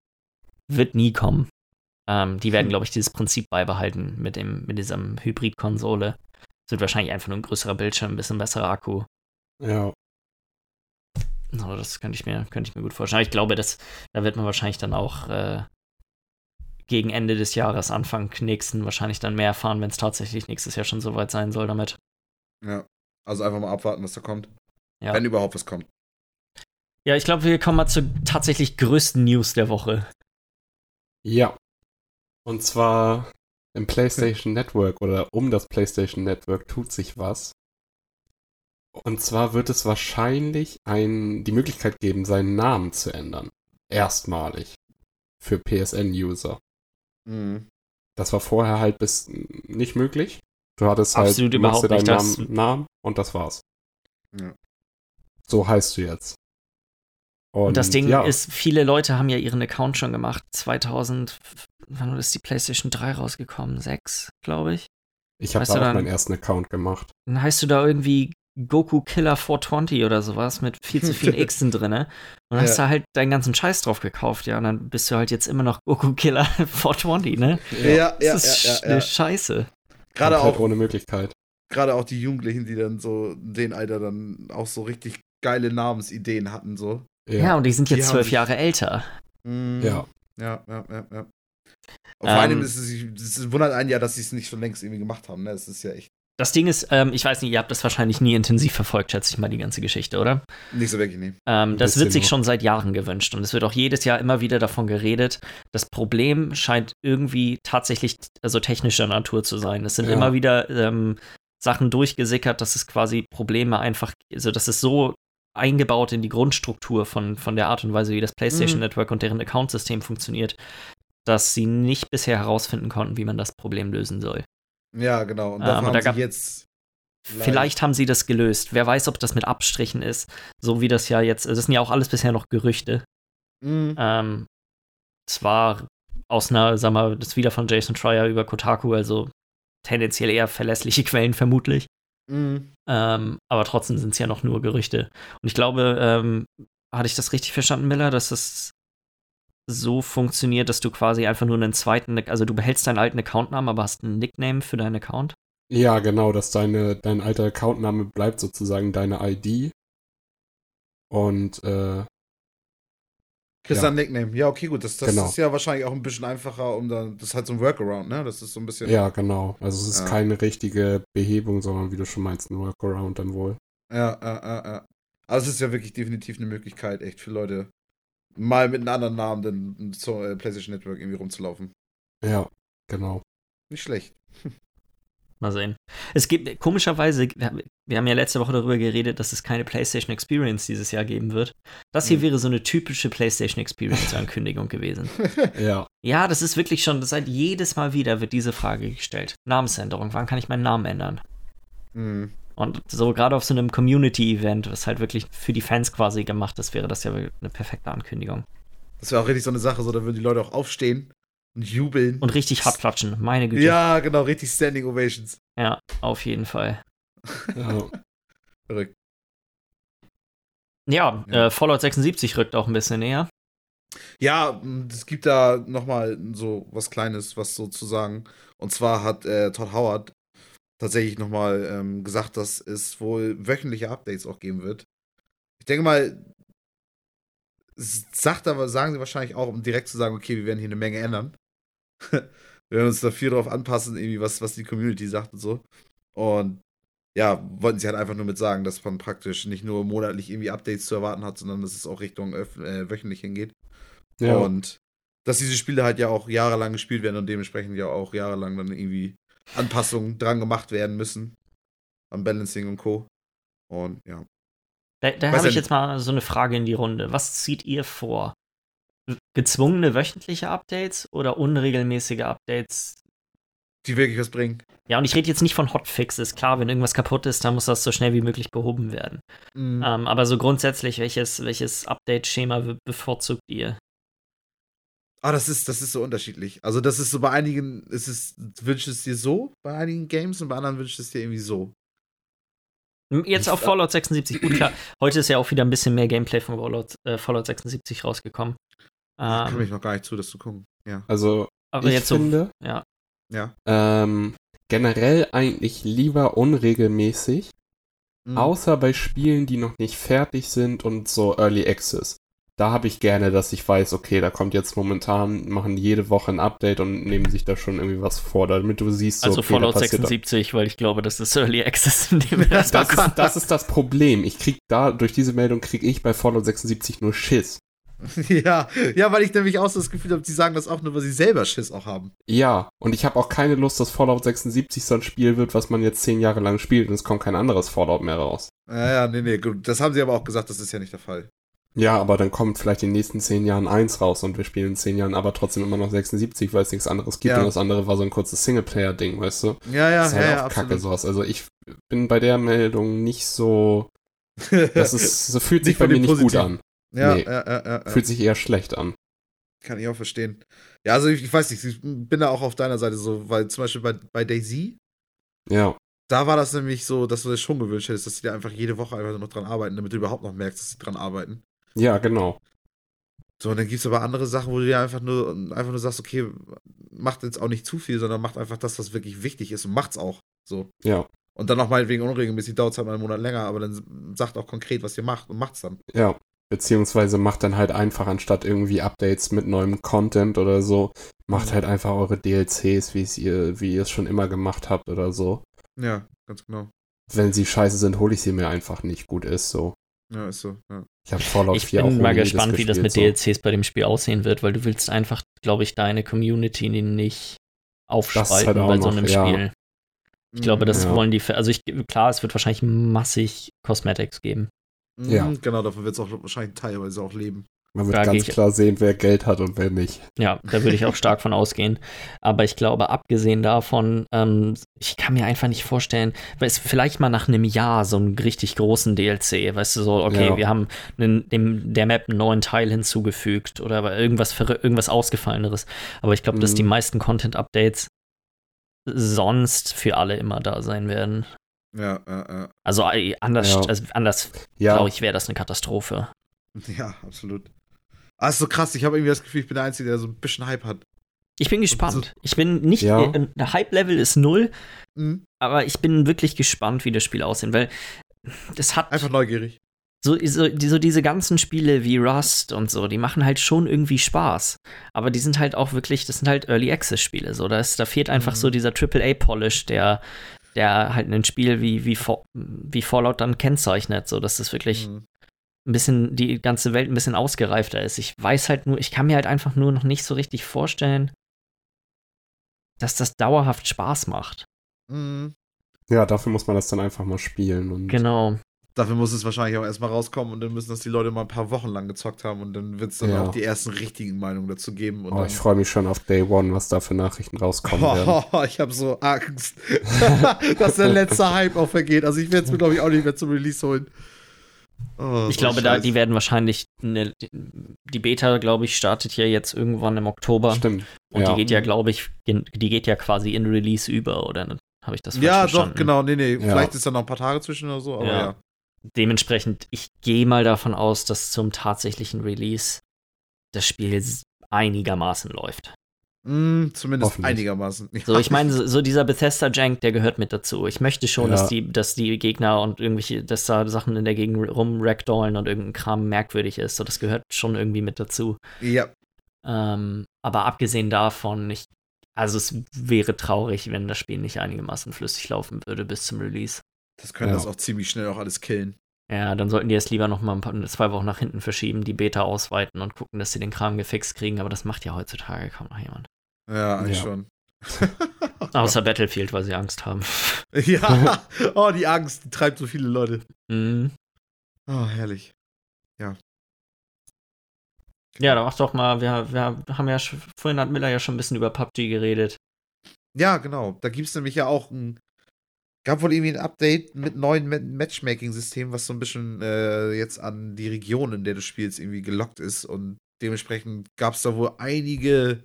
Wird nie kommen. Ähm, die werden, Hm. glaube ich, dieses Prinzip beibehalten mit, dem, mit diesem Hybrid-Konsole. Es wird wahrscheinlich einfach nur ein größerer Bildschirm, ein bisschen besserer Akku. Ja, Aber das könnte ich mir, könnte ich mir gut vorstellen. Aber ich glaube, das, da wird man wahrscheinlich dann auch äh, gegen Ende des Jahres, Anfang nächsten, wahrscheinlich dann mehr erfahren, wenn es tatsächlich nächstes Jahr schon soweit sein soll damit. Ja. Also einfach mal abwarten, was da kommt. Ja, Wenn überhaupt was kommt. ja ich glaube, wir kommen mal zur tatsächlich größten News der Woche. Ja. Und zwar im PlayStation Network oder um das PlayStation Network tut sich was. Und zwar wird es wahrscheinlich ein, die Möglichkeit geben, seinen Namen zu ändern. Erstmalig. Für PSN-User. Mhm. Das war vorher halt bis nicht möglich. Du hattest halt Absolut machst überhaupt deinen nicht, Namen, Namen und das war's. Ja. So heißt du jetzt. Und, das Ding ja, ist, viele Leute haben ja ihren Account schon gemacht. 2000, wann ist die PlayStation 3 rausgekommen? 6, glaube ich. ich habe da auch dann- meinen ersten Account gemacht. Dann heißt du da irgendwie Goku Killer 420 oder sowas mit viel zu vielen [laughs] Xen drinne. Und hast Ja. da halt deinen ganzen Scheiß drauf gekauft, ja. Und dann bist du halt jetzt immer noch Goku Killer [laughs] 420, ne? Ja, ja, ja, das ist ja, eine ja. Scheiße. Gerade Komplett auch, ohne Möglichkeit. gerade auch die Jugendlichen, die dann so, den Alter dann auch so richtig geile Namensideen hatten, so. Ja, und die sind Die jetzt haben zwölf Jahre älter. Mhm. Ja. Ja, ja, ja, ja. Auf Ähm, einem ist es, es wundert einen ja, dass sie es nicht schon längst irgendwie gemacht haben, ne? Es ist ja echt Das Ding ist, ähm, ich weiß nicht, ihr habt das wahrscheinlich nie intensiv verfolgt, schätze ich mal, die ganze Geschichte, oder? nicht so wirklich, nee. Ähm, das wird sich schon seit Jahren gewünscht und es wird auch jedes Jahr immer wieder davon geredet. Das Problem scheint irgendwie tatsächlich also technischer Natur zu sein. Es sind Ja. immer wieder ähm, Sachen durchgesickert, dass es quasi Probleme einfach, also das ist so eingebaut in die Grundstruktur von, von der Art und Weise, wie das PlayStation Mhm. Network und deren Account-System funktioniert, dass sie nicht bisher herausfinden konnten, wie man das Problem lösen soll. Ja, genau. Und Ähm, und da sie gab- jetzt. Vielleicht haben sie das gelöst. Wer weiß, ob das mit Abstrichen ist. So wie das ja jetzt, das sind ja auch alles bisher noch Gerüchte. Mhm. Ähm, zwar aus einer, sag mal, das wieder von Jason Schreier über Kotaku, also tendenziell eher verlässliche [laughs] Quellen vermutlich. Mhm. Ähm, aber trotzdem sind es ja noch nur Gerüchte. Und ich glaube, ähm, hatte ich das richtig verstanden, Miller, dass es so funktioniert, dass du quasi einfach nur einen zweiten, also du behältst deinen alten Accountnamen, aber hast einen Nickname für deinen Account. Ja, genau, dass deine, dein alter Accountname bleibt sozusagen deine ID. Und äh, Kriegst Ja. dann Nickname. Ja, okay, gut. Das, das Genau. ist ja wahrscheinlich auch ein bisschen einfacher, um dann. Das ist halt so ein Workaround, ne? Das ist so ein bisschen. ja, genau. Also es ist Ja. keine richtige Behebung, sondern wie du schon meinst, ein Workaround dann wohl. Ja, ja, ja, ja. Also es ist ja wirklich definitiv eine Möglichkeit, echt für Leute mal mit einem anderen Namen dann zur äh, PlayStation Network irgendwie rumzulaufen. Ja, genau. Nicht schlecht. [laughs] Mal sehen. Es gibt, komischerweise, wir haben ja letzte Woche darüber geredet, dass es keine PlayStation Experience dieses Jahr geben wird. Das hier Mhm. wäre so eine typische PlayStation Experience-Ankündigung [laughs] gewesen. Ja, Ja, das ist wirklich schon, seit jedes Mal wieder wird diese Frage gestellt. Namensänderung, wann kann ich meinen Namen ändern? Mhm. Und so gerade auf so einem Community-Event, was halt wirklich für die Fans quasi gemacht ist, wäre das ja eine perfekte Ankündigung. Das wäre auch richtig so eine Sache, so da würden die Leute auch aufstehen und jubeln. Und richtig hart klatschen, meine Güte. ja, genau, richtig Standing Ovations. Ja, auf jeden Fall. ja. [laughs] Verrückt. Ja, Ja. Äh, Fallout 76 rückt auch ein bisschen näher. Ja, es gibt da nochmal so was Kleines, was so zu sagen. Und zwar hat äh, Todd Howard tatsächlich nochmal ähm, gesagt, dass es wohl wöchentliche Updates auch geben wird. Ich denke mal, sagt aber, sagen sie wahrscheinlich auch, um direkt zu sagen, okay, wir werden hier eine Menge ändern. [laughs] wir werden uns da viel drauf anpassen, irgendwie, was, was die Community sagt und so. Und ja, wollten sie halt einfach nur mit sagen, dass man praktisch nicht nur monatlich irgendwie Updates zu erwarten hat, sondern dass es auch Richtung äh, wöchentlich hingeht. Ja. Und dass diese Spiele halt ja auch jahrelang gespielt werden und dementsprechend ja auch jahrelang dann irgendwie Anpassungen dran gemacht werden müssen. Am Balancing und Co. Und ja. Da, da habe ich jetzt mal so eine Frage in die Runde. Was zieht ihr vor? Gezwungene wöchentliche Updates oder unregelmäßige Updates? Die wirklich was bringen. Ja, und ich rede jetzt nicht von Hotfixes. Klar, wenn irgendwas kaputt ist, dann muss das so schnell wie möglich behoben werden. Mhm. Ähm, aber so grundsätzlich, welches, welches Update-Schema bevorzugt ihr? Ah, das ist, das ist so unterschiedlich. Also, das ist so bei einigen, ist es, wünscht es dir so, bei einigen Games und bei anderen wünscht es dir irgendwie so. Jetzt auf Fallout 76, gut klar. Heute ist ja auch wieder ein bisschen mehr Gameplay von Fallout, äh, Fallout 76 rausgekommen. Ähm, kann mich noch gar nicht zu, das zu gucken. Ja. Also, aber ich jetzt finde, so, ja. Ja. Ähm, generell eigentlich lieber unregelmäßig, mhm. außer bei Spielen, die noch nicht fertig sind und so Early Access da habe ich gerne, dass ich weiß, okay, da kommt jetzt momentan, machen jede Woche ein Update und nehmen sich da schon irgendwie was vor, damit du siehst, so, Also okay, Fallout 76, weil ich glaube, das ist Early Access, in dem wir das, das, ist, das ist das Problem. Ich krieg da, durch diese Meldung kriege ich bei Fallout 76 nur Schiss. [laughs] Ja, ja, weil ich nämlich auch so das Gefühl habe, die sagen das auch nur, weil sie selber Schiss auch haben. Ja, und ich habe auch keine Lust, dass Fallout 76 so ein Spiel wird, was man jetzt zehn Jahre lang spielt und es kommt kein anderes Fallout mehr raus. Ja, ja, nee, nee, gut. Das haben sie aber auch gesagt, das ist ja nicht der Fall. Ja, aber dann kommt vielleicht in den nächsten zehn Jahren eins raus und wir spielen in zehn Jahren aber trotzdem immer noch 76, weil es nichts anderes gibt. Ja. Und das andere war so ein kurzes Singleplayer-Ding, weißt du? Ja, ja, das ist halt ja, auch ja, Kacke absolut. sowas. Also ich bin bei der Meldung nicht so. Das ist, [laughs] so fühlt sich bei mir nicht gut an. Ja, nee. ja, ja, ja, Fühlt sich eher schlecht an. Kann ich auch verstehen. Ja, also ich, ich weiß nicht, ich bin da auch auf deiner Seite so, weil zum Beispiel bei, bei Daisy. Ja. Da war das nämlich so, dass du dir schon gewünscht hättest, dass sie da einfach jede Woche einfach noch dran arbeiten, damit du überhaupt noch merkst, dass sie dran arbeiten. Ja, genau. So, und dann gibt es aber andere Sachen, wo du dir einfach nur, einfach nur sagst, okay, macht jetzt auch nicht zu viel, sondern macht einfach das, was wirklich wichtig ist und macht's auch. So. Ja. Und dann auch meinetwegen unregelmäßig dauert es halt mal einen Monat länger, aber dann sagt auch konkret, was ihr macht und macht's dann. Ja. Beziehungsweise macht dann halt einfach, anstatt irgendwie Updates mit neuem Content oder so, macht mhm. halt einfach eure DLCs, wie ihr, wie ihr es schon immer gemacht habt oder so. Ja, ganz genau. Wenn sie scheiße sind, hole ich sie mir einfach nicht. Gut ist so. Ja, ist so, ja. Ich habe Fallout ich 4 bin mal gespannt, wie das mit so. DLCs bei dem Spiel aussehen wird, weil du willst einfach, glaube ich, deine Community nicht aufspalten halt bei so einem ja. Spiel. Ich glaube, das ja. wollen die, also ich, klar, es wird wahrscheinlich massig Cosmetics geben. Ja. Mhm, genau, davon wird es auch wahrscheinlich teilweise auch leben. Man wird ganz klar sehen, wer Geld hat und wer nicht. Ja, da würde ich auch [laughs] stark von ausgehen. Aber ich glaube, abgesehen davon, ähm, ich kann mir einfach nicht vorstellen, weil es vielleicht mal nach einem Jahr so einen richtig großen DLC, weißt du, so, okay, ja. wir haben einen, dem, der Map einen neuen Teil hinzugefügt oder irgendwas, irgendwas Ausgefalleneres. Aber ich glaube, mhm. dass die mhm. meisten Content-Updates sonst für alle immer da sein werden. Ja, ja, ja. Also anders, ja. also anders ja. glaube ich, wäre das eine Katastrophe. [laughs] Ja, absolut. Ah, ist so krass. Ich habe irgendwie das Gefühl, ich bin der Einzige, der so ein bisschen Hype hat. Ich bin gespannt. So, ich bin nicht, ja. äh, der Hype-Level ist null, mhm. aber ich bin wirklich gespannt, wie das Spiel aussehen, weil das hat. Einfach neugierig. So, so, so, diese ganzen Spiele wie Rust und so, die machen halt schon irgendwie Spaß. Aber die sind halt auch wirklich, das sind halt Early Access-Spiele. So, da, ist, da fehlt einfach mhm. so dieser AAA-Polish, der, der halt ein Spiel wie, wie, wie Fallout dann kennzeichnet. So, dass das wirklich mhm ein bisschen die ganze Welt ein bisschen ausgereifter ist. Ich weiß halt nur, ich kann mir halt einfach nur noch nicht so richtig vorstellen, dass das dauerhaft Spaß macht. Mhm. Ja, dafür muss man das dann einfach mal spielen. Und genau. Dafür muss es wahrscheinlich auch erstmal rauskommen und dann müssen das die Leute mal ein paar Wochen lang gezockt haben und dann wird es dann ja. auch die ersten richtigen Meinungen dazu geben. oh, ich freue mich schon auf Day One, was da für Nachrichten rauskommen oh, werden. [laughs] ich habe so Angst, [laughs] dass der letzte Hype auch vergeht. Also ich werde es mir, glaube ich, auch nicht mehr zum Release holen. Oh, ich glaube, da, die werden wahrscheinlich, eine, die Beta, glaube ich, startet ja jetzt irgendwann im Oktober. Stimmt. Und ja. die geht ja, glaube ich, die geht ja quasi in Release über, oder habe ich das falsch ja, verstanden? Ja, doch, genau, nee, nee. Ja. Vielleicht ist da noch ein paar Tage zwischen oder so, aber ja. ja. Dementsprechend, ich gehe mal davon aus, dass zum tatsächlichen Release das Spiel einigermaßen läuft. Mm, zumindest einigermaßen. [laughs] So, ich meine, so, so, dieser Bethesda-Jank, der gehört mit dazu. Ich möchte schon, ja. dass, die, dass die Gegner und irgendwelche, dass da Sachen in der Gegend rumragdollen und irgendein Kram merkwürdig ist. So, das gehört schon irgendwie mit dazu. Ja. Ähm, aber abgesehen davon, ich, also es wäre traurig, wenn das Spiel nicht einigermaßen flüssig laufen würde bis zum Release. Das könnte ja. das auch ziemlich schnell auch alles killen. Ja, dann sollten die es lieber noch mal ein paar, zwei Wochen nach hinten verschieben, die Beta ausweiten und gucken, dass sie den Kram gefixt kriegen. Aber das macht ja heutzutage kaum noch jemand. Ja, eigentlich ja. schon. [laughs] Außer Battlefield, weil sie Angst haben. [laughs] Ja, oh, die Angst, die treibt so viele Leute. Mhm. Oh, herrlich. Ja. Ja, da mach doch mal, wir, wir haben ja, vorhin hat Miller ja schon ein bisschen über PUBG geredet. Ja, genau. Da gibt es nämlich ja auch ein, gab wohl irgendwie ein Update mit neuen Matchmaking-Systemen, was so ein bisschen äh, jetzt an die Region, in der du spielst, irgendwie gelockt ist. Und dementsprechend gab es da wohl einige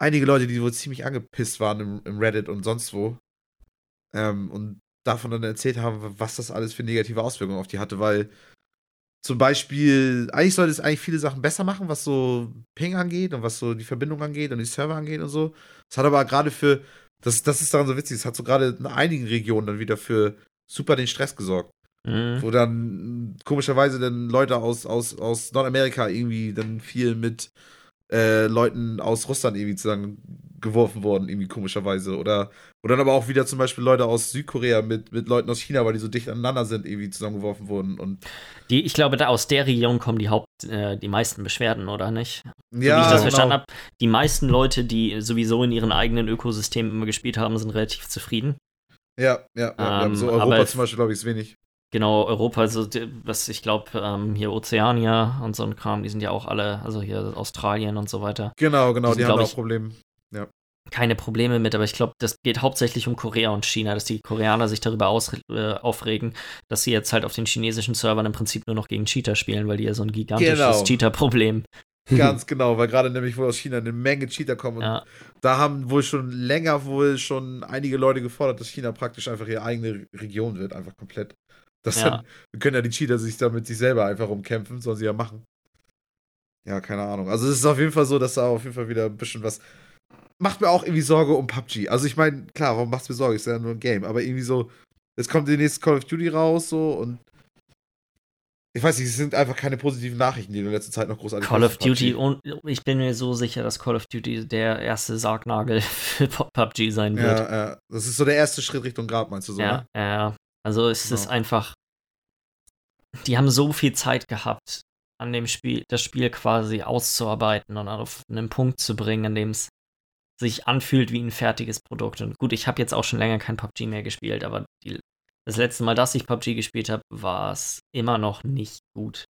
einige Leute, die wohl ziemlich angepisst waren im, im Reddit und sonst wo. Ähm, und davon dann erzählt haben, was das alles für negative Auswirkungen auf die hatte, weil zum Beispiel, eigentlich sollte es eigentlich viele Sachen besser machen, was so Ping angeht und was so die Verbindung angeht und die Server angeht und so. Es hat aber gerade für, das, das ist daran so witzig, es hat so gerade in einigen Regionen dann wieder für super den Stress gesorgt. Mhm. Wo dann komischerweise dann Leute aus, aus, aus Nordamerika irgendwie dann viel mit äh, Leuten aus Russland irgendwie zusammen geworfen worden, irgendwie komischerweise. Oder, oder dann aber auch wieder zum Beispiel Leute aus Südkorea mit, mit Leuten aus China, weil die so dicht aneinander sind, irgendwie zusammengeworfen wurden. Und die, ich glaube, da aus der Region kommen die Haupt, äh, die meisten Beschwerden, oder nicht? Ja, so wie ich das genau. verstanden habe, die meisten Leute, die sowieso in ihren eigenen Ökosystemen immer gespielt haben, sind relativ zufrieden. Ja, ja, ja. Ähm, so Europa zum Beispiel, glaube ich, ist wenig. Genau, Europa, also was ich glaube, ähm, hier Ozeania und so ein Kram, die sind ja auch alle, also hier Australien und so weiter. Genau, genau, die, die haben auch Probleme. Ja. Keine Probleme mit, aber ich glaube, das geht hauptsächlich um Korea und China, dass die Koreaner sich darüber aus, äh, aufregen, dass sie jetzt halt auf den chinesischen Servern im Prinzip nur noch gegen Cheater spielen, weil die ja so ein gigantisches genau. Cheater-Problem [laughs] Ganz genau, weil gerade nämlich wohl aus China eine Menge Cheater kommen. Ja. Da haben wohl schon länger wohl schon einige Leute gefordert, dass China praktisch einfach ihre eigene Region wird, einfach komplett. Das ja. dann, können ja die Cheater sich da mit sich selber einfach umkämpfen, sollen sie ja machen. Ja, keine Ahnung. Also es ist auf jeden Fall so, dass da auf jeden Fall wieder ein bisschen was. Macht mir auch irgendwie Sorge um PUBG. Also ich meine, klar, warum macht es mir Sorge? Ist ja nur ein Game. Aber irgendwie so, jetzt kommt der nächste Call of Duty raus, so und ich weiß nicht, es sind einfach keine positiven Nachrichten, die in der letzten Zeit noch großartig Call of Duty und ich bin mir so sicher, dass Call of Duty der erste Sargnagel [laughs] für PUBG sein wird. Ja, ja. Das ist so der erste Schritt Richtung Grab, meinst du so? Ja, ne? ja. Also es genau. ist einfach, die haben so viel Zeit gehabt, an dem Spiel, das Spiel quasi auszuarbeiten und auf einen Punkt zu bringen, an dem es sich anfühlt wie ein fertiges Produkt. Und gut, ich habe jetzt auch schon länger kein PUBG mehr gespielt, aber die, das letzte Mal, dass ich PUBG gespielt habe, war es immer noch nicht gut.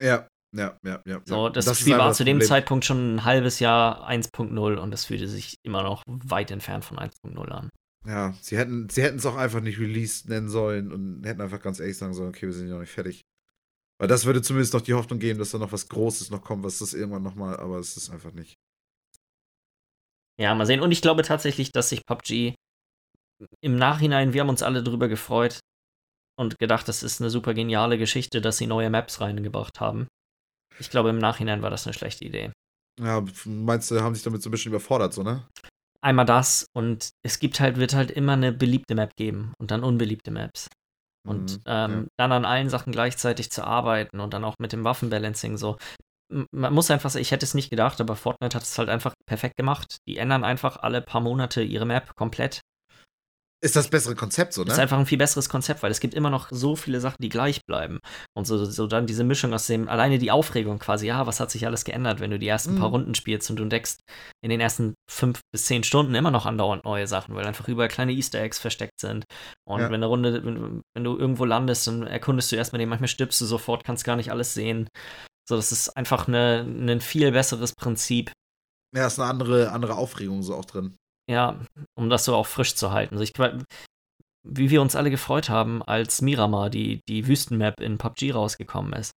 Ja, ja, ja, ja. So, das, das Spiel war zu dem Zeitpunkt schon ein halbes Jahr 1.0 und es fühlte sich immer noch weit entfernt von 1.0 an. Ja, sie hätten sie es auch einfach nicht Release nennen sollen und hätten einfach ganz ehrlich sagen sollen, okay, wir sind ja noch nicht fertig. Weil das würde zumindest noch die Hoffnung geben, dass da noch was Großes noch kommt, was das irgendwann nochmal, aber es ist einfach nicht. Ja, mal sehen. Und ich glaube tatsächlich, dass sich PUBG im Nachhinein, wir haben uns alle drüber gefreut und gedacht, das ist eine super geniale Geschichte, dass sie neue Maps reingebracht haben. Ich glaube, im Nachhinein war das eine schlechte Idee. Ja, meinst du, haben sich damit so ein bisschen überfordert, so, ne? einmal das und es gibt halt, wird halt immer eine beliebte Map geben und dann unbeliebte Maps. Und mhm, ähm, ja. dann an allen Sachen gleichzeitig zu arbeiten und dann auch mit dem Waffenbalancing so. Man muss einfach sagen, ich hätte es nicht gedacht, aber Fortnite hat es halt einfach perfekt gemacht. Die ändern einfach alle paar Monate ihre Map komplett ist das bessere Konzept so, ne? Ist einfach ein viel besseres Konzept, weil es gibt immer noch so viele Sachen, die gleich bleiben. Und so, so dann diese Mischung aus dem, alleine die Aufregung quasi, ja, was hat sich alles geändert, wenn du die ersten mhm. paar Runden spielst und du entdeckst in den ersten fünf bis zehn Stunden immer noch andauernd neue Sachen, weil einfach überall kleine Easter Eggs versteckt sind. Und ja. wenn eine Runde, wenn, wenn, du irgendwo landest, dann erkundest du erstmal den, manchmal stirbst du sofort, kannst gar nicht alles sehen. So, das ist einfach eine, ein viel besseres Prinzip. Ja, ist eine andere, andere Aufregung so auch drin. Ja, um das so auch frisch zu halten. Also ich, wie wir uns alle gefreut haben, als Miramar, die, die Wüstenmap in PUBG rausgekommen ist.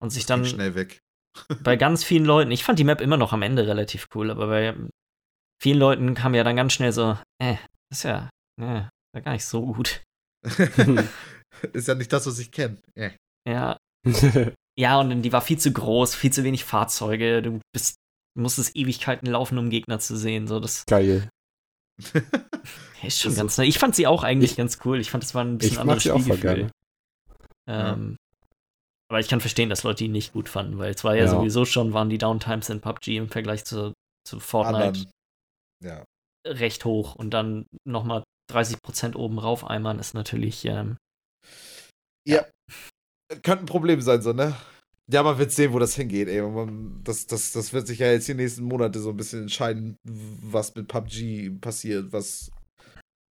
Und sich dann schnell weg. [laughs] bei ganz vielen Leuten, ich fand die Map immer noch am Ende relativ cool, aber bei vielen Leuten kam ja dann ganz schnell so, äh, ist ja, äh, war gar nicht so gut. [laughs] [laughs] ist ja nicht das, was ich kenne. Äh. Ja. Ja, und die war viel zu groß, viel zu wenig Fahrzeuge. Du bist musstest Ewigkeiten laufen, um Gegner zu sehen. So, das Geil. [laughs] ist schon Das ganz neu. Ich fand sie auch eigentlich Ich- ganz cool. Ich fand, es war ein bisschen anderes sie auch voll Spielgefühl. Ähm, Aber ich kann verstehen, dass Leute ihn nicht gut fanden, weil es war ja, Ja. sowieso schon, waren die Downtimes in PUBG im Vergleich zu, zu Fortnite. Ja. recht hoch und dann nochmal 30% oben rauf eimern ist natürlich, ähm, Ja. Könnte ein Problem sein, so, ne? Ja, man wird sehen, wo das hingeht, ey. Man, das, das, das wird sich ja jetzt die nächsten Monate so ein bisschen entscheiden, was mit PUBG passiert, was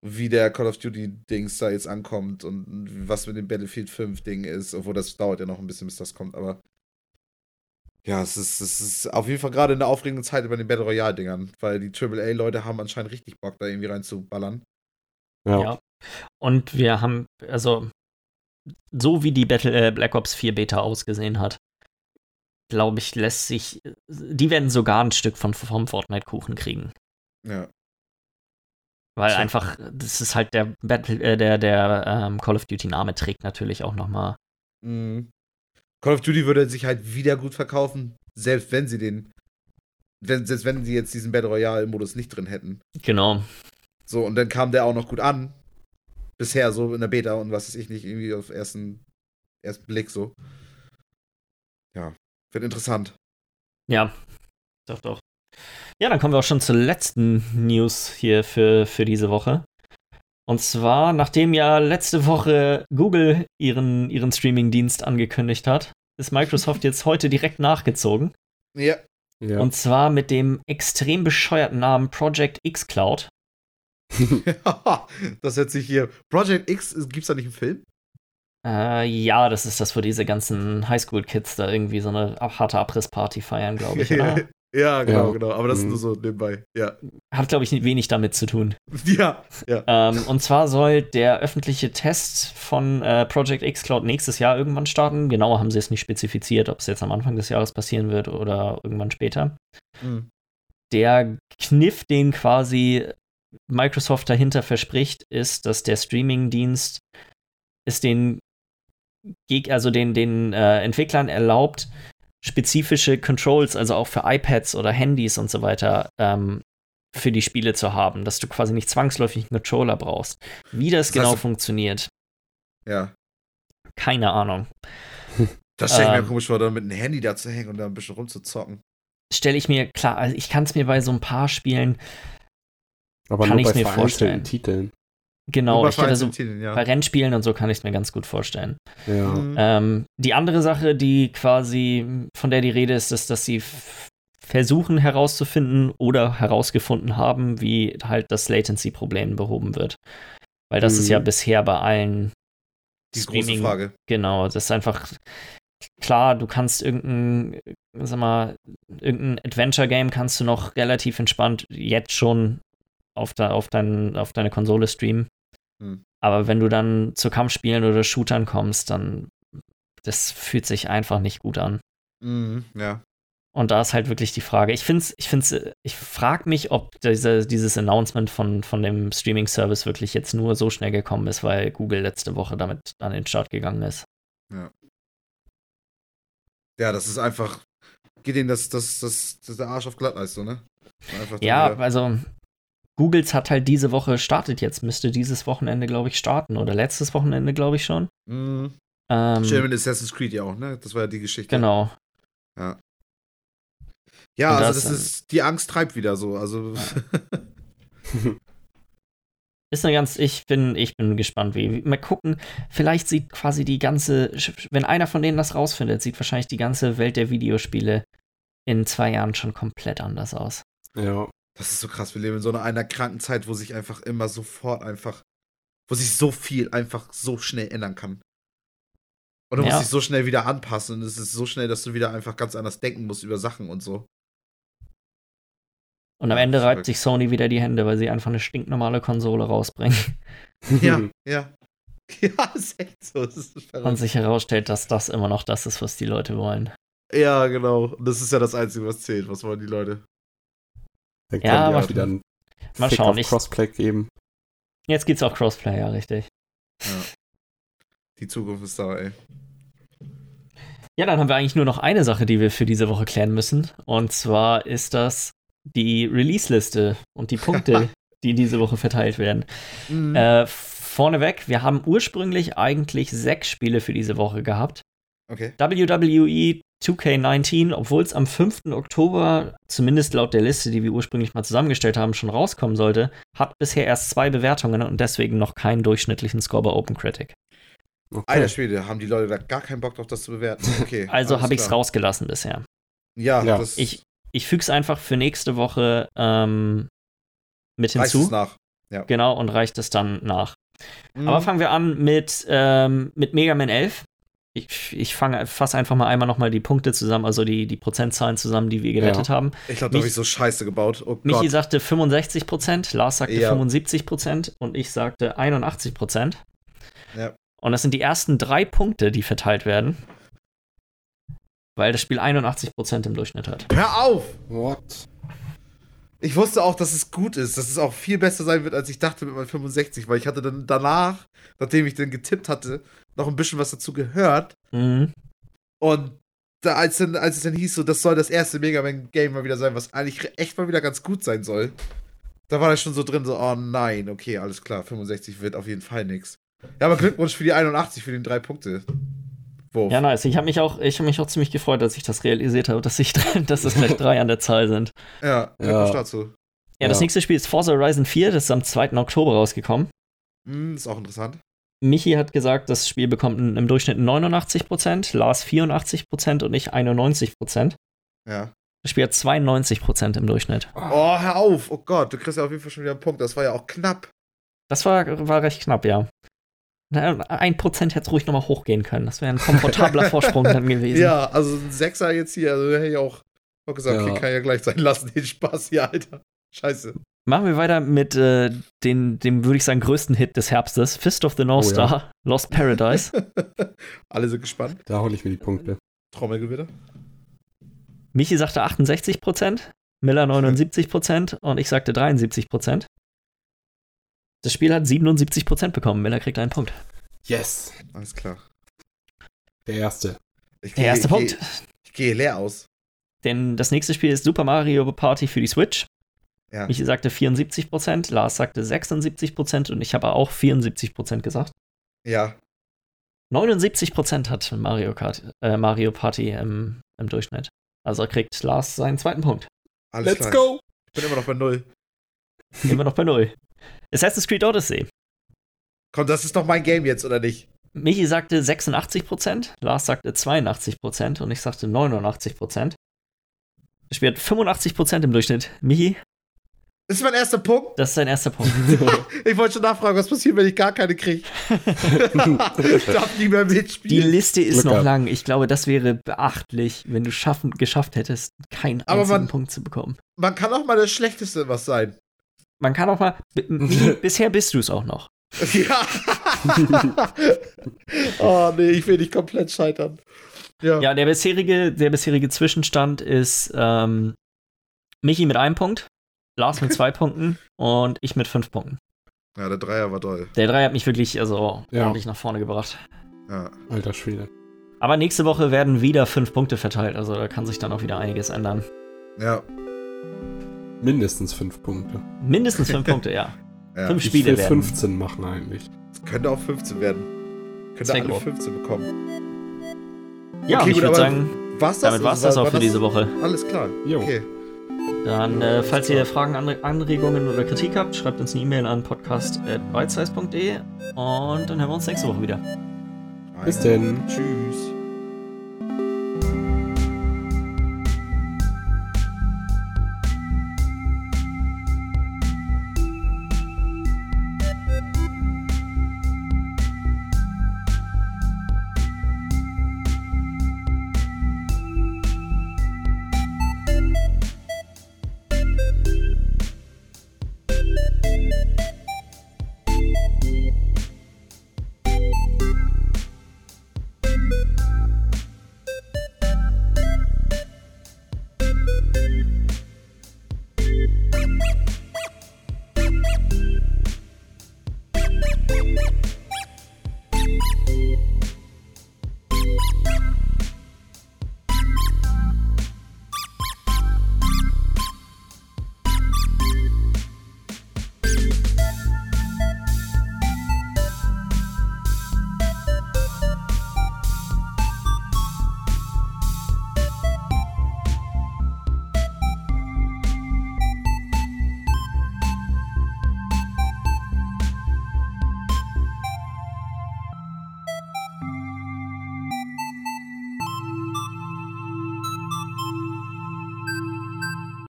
wie der Call of Duty-Dings da jetzt ankommt und was mit dem Battlefield 5-Ding ist, obwohl das dauert ja noch ein bisschen, bis das kommt, aber ja, es ist, es ist auf jeden Fall gerade eine aufregende Zeit bei den Battle Royale-Dingern, weil die AAA-Leute haben anscheinend richtig Bock, da irgendwie reinzuballern. Ja. ja. Und wir haben, also, so wie die Battle, äh, Black Ops 4 Beta ausgesehen hat, glaube ich, lässt sich, die werden sogar ein Stück von, vom Fortnite-Kuchen kriegen. Ja. Weil Tja. einfach, das ist halt der Battle, äh, der, der ähm, Call of Duty-Name trägt natürlich auch nochmal. Mhm. Call of Duty würde sich halt wieder gut verkaufen, selbst wenn sie den, wenn, selbst wenn sie jetzt diesen Battle Royale-Modus nicht drin hätten. Genau. So, und dann kam der auch noch gut an. Bisher so in der Beta und was weiß ich nicht, irgendwie auf ersten, ersten Blick so. Ja, wird interessant. Ja, doch, doch. Ja, dann kommen wir auch schon zur letzten News hier für, für diese Woche. Und zwar, nachdem ja letzte Woche Google ihren, ihren Streaming-Dienst angekündigt hat, ist Microsoft jetzt heute direkt nachgezogen. Ja. Ja. Und zwar mit dem extrem bescheuerten Namen Project X Cloud. [laughs] das hört sich hier. Project X, gibt's da nicht einen Film? Äh, ja, das ist das, wo diese ganzen Highschool-Kids da irgendwie so eine harte Abrissparty feiern, glaube ich. [laughs] Oder? ja, genau, Ja. genau. Aber das ist Mhm. nur so nebenbei. Ja. Hat, glaube ich, wenig damit zu tun. [laughs] Ja, ja. Ähm, und zwar soll der öffentliche Test von äh, Project X Cloud nächstes Jahr irgendwann starten. Genauer haben sie es nicht spezifiziert, ob es jetzt am Anfang des Jahres passieren wird oder irgendwann später. Mhm. Der Kniff, den quasi Microsoft dahinter verspricht, ist, dass der Streaming-Dienst es den, Geg also den, den äh, Entwicklern erlaubt, spezifische Controls, also auch für iPads oder Handys und so weiter, ähm, für die Spiele zu haben, dass du quasi nicht zwangsläufig einen Controller brauchst. Wie das, Das genau heißt- funktioniert, Ja. keine Ahnung. [laughs] Das stelle ich mir Ähm. komisch vor, da mit einem Handy da zu hängen und da ein bisschen rumzuzocken. Stelle ich mir, klar, also ich kann es mir bei so ein paar Spielen, Aber kann bei mir vorstellen. Titeln. genau, ich hätte so Titeln, ja. bei Rennspielen und so kann ich es mir ganz gut vorstellen. Ja. Mhm. Ähm, die andere Sache, die quasi, von der die Rede ist, ist, dass sie versuchen herauszufinden oder herausgefunden haben, wie halt das Latency-Problem behoben wird. Weil das ist Mhm. ja bisher bei allen Die große Frage. Genau, das ist einfach klar, du kannst irgendein, sag mal, irgendein Adventure-Game kannst du noch relativ entspannt jetzt schon auf, de, auf, dein, auf deine Konsole streamen. Hm. Aber wenn du dann zu Kampfspielen oder Shootern kommst, dann das fühlt sich einfach nicht gut an. Mhm, ja. Und da ist halt wirklich die Frage. Ich finde ich find's, ich frage mich, ob diese, dieses Announcement von, von dem Streaming-Service wirklich jetzt nur so schnell gekommen ist, weil Google letzte Woche damit an den Start gegangen ist. Ja, das ist einfach. Geht ihnen das, das, das, das der Arsch auf Glatteis, so, ne? Ja, also Googles hat halt diese Woche startet jetzt, müsste dieses Wochenende, glaube ich, starten oder letztes Wochenende, glaube ich schon. Mhm. Ähm, Schön mit Assassin's Creed ja auch, ne? Das war ja die Geschichte. genau. Ja, Und also das das, ist, die Angst treibt wieder so. Also, [laughs] Ist eine ganz, ich bin, ich bin gespannt, wie. Mal gucken, vielleicht sieht quasi die ganze, wenn einer von denen das rausfindet, sieht wahrscheinlich die ganze Welt der Videospiele in zwei Jahren schon komplett anders aus. ja. Das ist so krass. Wir leben in so einer, einer kranken Zeit, wo sich einfach immer sofort einfach, wo sich so viel einfach so schnell ändern kann. Und du Ja. musst dich so schnell wieder anpassen. Und es ist so schnell, dass du wieder einfach ganz anders denken musst über Sachen und so. Und am Ende reibt sich Sony wieder die Hände, weil sie einfach eine stinknormale Konsole rausbringen [laughs] [laughs] Ja, ja. [laughs] Ja, ist echt so. Ist und sich herausstellt, dass das immer noch das ist, was die Leute wollen. Ja, genau. Und das ist ja das Einzige, was zählt. Was wollen die Leute? Dann Ja, können die mal- wieder einen mal Fick schauen, auf Crossplay geben. Jetzt geht's auch Crossplay, ja, richtig. Ja. Die Zukunft ist da, ey. Ja, dann haben wir eigentlich nur noch eine Sache, die wir für diese Woche klären müssen. Und zwar ist das die Release-Liste und die Punkte, [laughs] die diese Woche verteilt werden. Mhm. Äh, vorneweg, wir haben ursprünglich eigentlich sechs Spiele für diese Woche gehabt. okay. WWE 2K19, obwohl es am 5. Oktober, zumindest laut der Liste, die wir ursprünglich mal zusammengestellt haben, schon rauskommen sollte, hat bisher erst zwei Bewertungen und deswegen noch keinen durchschnittlichen Score bei OpenCritic. Okay. Alter Schwede, haben die Leute da gar keinen Bock drauf, das zu bewerten. Okay. [laughs] Also habe ich es rausgelassen bisher. Ja, Ja. das Ich, ich füge es einfach für nächste Woche ähm, mit reicht es hinzu. nach. Genau, und reicht es dann nach. Mhm. Aber fangen wir an mit, ähm, mit Mega Man 11. Ich, ich fange fasse einfach mal einmal nochmal die Punkte zusammen, also die, die Prozentzahlen zusammen, die wir gewettet haben. ich glaube, da habe ich so scheiße gebaut. Oh Michi Gott. sagte 65%, Lars sagte Ja. 75% und ich sagte 81%. Ja. Und das sind die ersten drei Punkte, die verteilt werden. Weil das Spiel 81% im Durchschnitt hat. Hör auf! What? Ich wusste auch, dass es gut ist, dass es auch viel besser sein wird, als ich dachte mit meinem 65, weil ich hatte dann danach, nachdem ich dann getippt hatte, noch ein bisschen was dazu gehört. Mhm. Und da, als, dann, als es dann hieß, so, das soll das erste Mega Man Game mal wieder sein, was eigentlich echt mal wieder ganz gut sein soll, da war da schon so drin, so, oh nein, okay, alles klar, 65 wird auf jeden Fall nix. Ja, aber Glückwunsch für die 81, für den drei Punkte. Wurf. Ja, nice. Ich habe mich, auch- ich hab mich auch ziemlich gefreut, dass ich das realisiert habe, dass, ich, [laughs] dass es gleich drei an der Zahl sind. ja, Glückwunsch Ja. dazu. Ja, das Ja. nächste Spiel ist Forza Horizon 4, das ist am 2. Oktober rausgekommen. Hm, ist auch interessant. Michi hat gesagt, das Spiel bekommt im Durchschnitt 89%, Lars 84% und ich 91%. Ja. Das Spiel hat 92% im Durchschnitt. Oh, hör auf! Oh Gott, du kriegst ja auf jeden Fall schon wieder einen Punkt. Das war ja auch knapp. Das war, war recht knapp, ja. Ein Prozent hätte es ruhig nochmal hochgehen können. Das wäre ein komfortabler [laughs] Vorsprung dann gewesen. Ja, also ein Sechser jetzt hier, also hätte ich auch, auch gesagt, Ja. okay, kann ja gleich sein lassen, den Spaß hier, Alter. Scheiße. Machen wir weiter mit äh, den, dem, würde ich sagen, größten Hit des Herbstes: Fist of the North Oh ja. Star, [laughs] Lost Paradise. [laughs] Alle sind gespannt. Da hole ich mir die Punkte. Trommelgewitter. Michi sagte 68%, Miller 79% und ich sagte 73%. Das Spiel hat 77% bekommen. Miller kriegt einen Punkt. Yes! Alles klar. Der erste. Ich Der gehe- erste ich Punkt. Gehe, ich gehe leer aus. Denn das nächste Spiel ist Super Mario Party für die Switch. Ja. Michi sagte 74%, Lars sagte 76% und ich habe auch 74% gesagt. Ja. 79% hat Mario, Kart, äh, Mario Party im, im Durchschnitt. Also kriegt Lars seinen zweiten Punkt. Alles Let's klar. go! Ich bin immer noch bei Null. [laughs] Immer noch bei Null. Assassin's Creed Odyssey. Komm, das ist doch mein Game jetzt, oder nicht? Michi sagte 86%, Lars sagte 82% und ich sagte 89%. Das Spiel hat 85% im Durchschnitt. Michi, Das ist mein erster Punkt. das ist sein erster Punkt. [laughs] Ich wollte schon nachfragen, was passiert, wenn ich gar keine kriege. [laughs] Darf nie mehr Die mitspielen. Liste ist Glück noch gehabt. lang. Ich glaube, das wäre beachtlich, wenn du schaffen, geschafft hättest, keinen Aber einzigen man- Punkt zu bekommen. Man kann auch mal das Schlechteste was sein. Man kann auch mal. [laughs] bisher bist du es auch noch. Ja. oh nee, ich will nicht komplett scheitern. Ja. Ja, der bisherige, der bisherige Zwischenstand ist ähm, Michi mit einem Punkt, Lars mit zwei Punkten und ich mit fünf Punkten. Ja, der Dreier war toll. Der Dreier hat mich wirklich also Ja. ordentlich nach vorne gebracht. Ja. Alter Schwede. Aber nächste Woche werden wieder fünf Punkte verteilt, also da kann sich dann auch wieder einiges ändern. Ja. Mindestens fünf Punkte. Mindestens fünf [laughs] Punkte, ja. ja. Fünf Ich Spiele will werden. 15 machen eigentlich. Es könnte auch 15 werden. Könnte alle grob. 15 bekommen. Ja, Okay, ich würde sagen, War's das? damit war es das auch für diese Woche. Alles klar. Jo. Okay. Dann, äh, falls ihr Fragen, Anre- Anregungen oder Kritik habt, schreibt uns eine E-Mail an podcast.bitesize.de und dann hören wir uns nächste Woche wieder. Bis denn. Tschüss.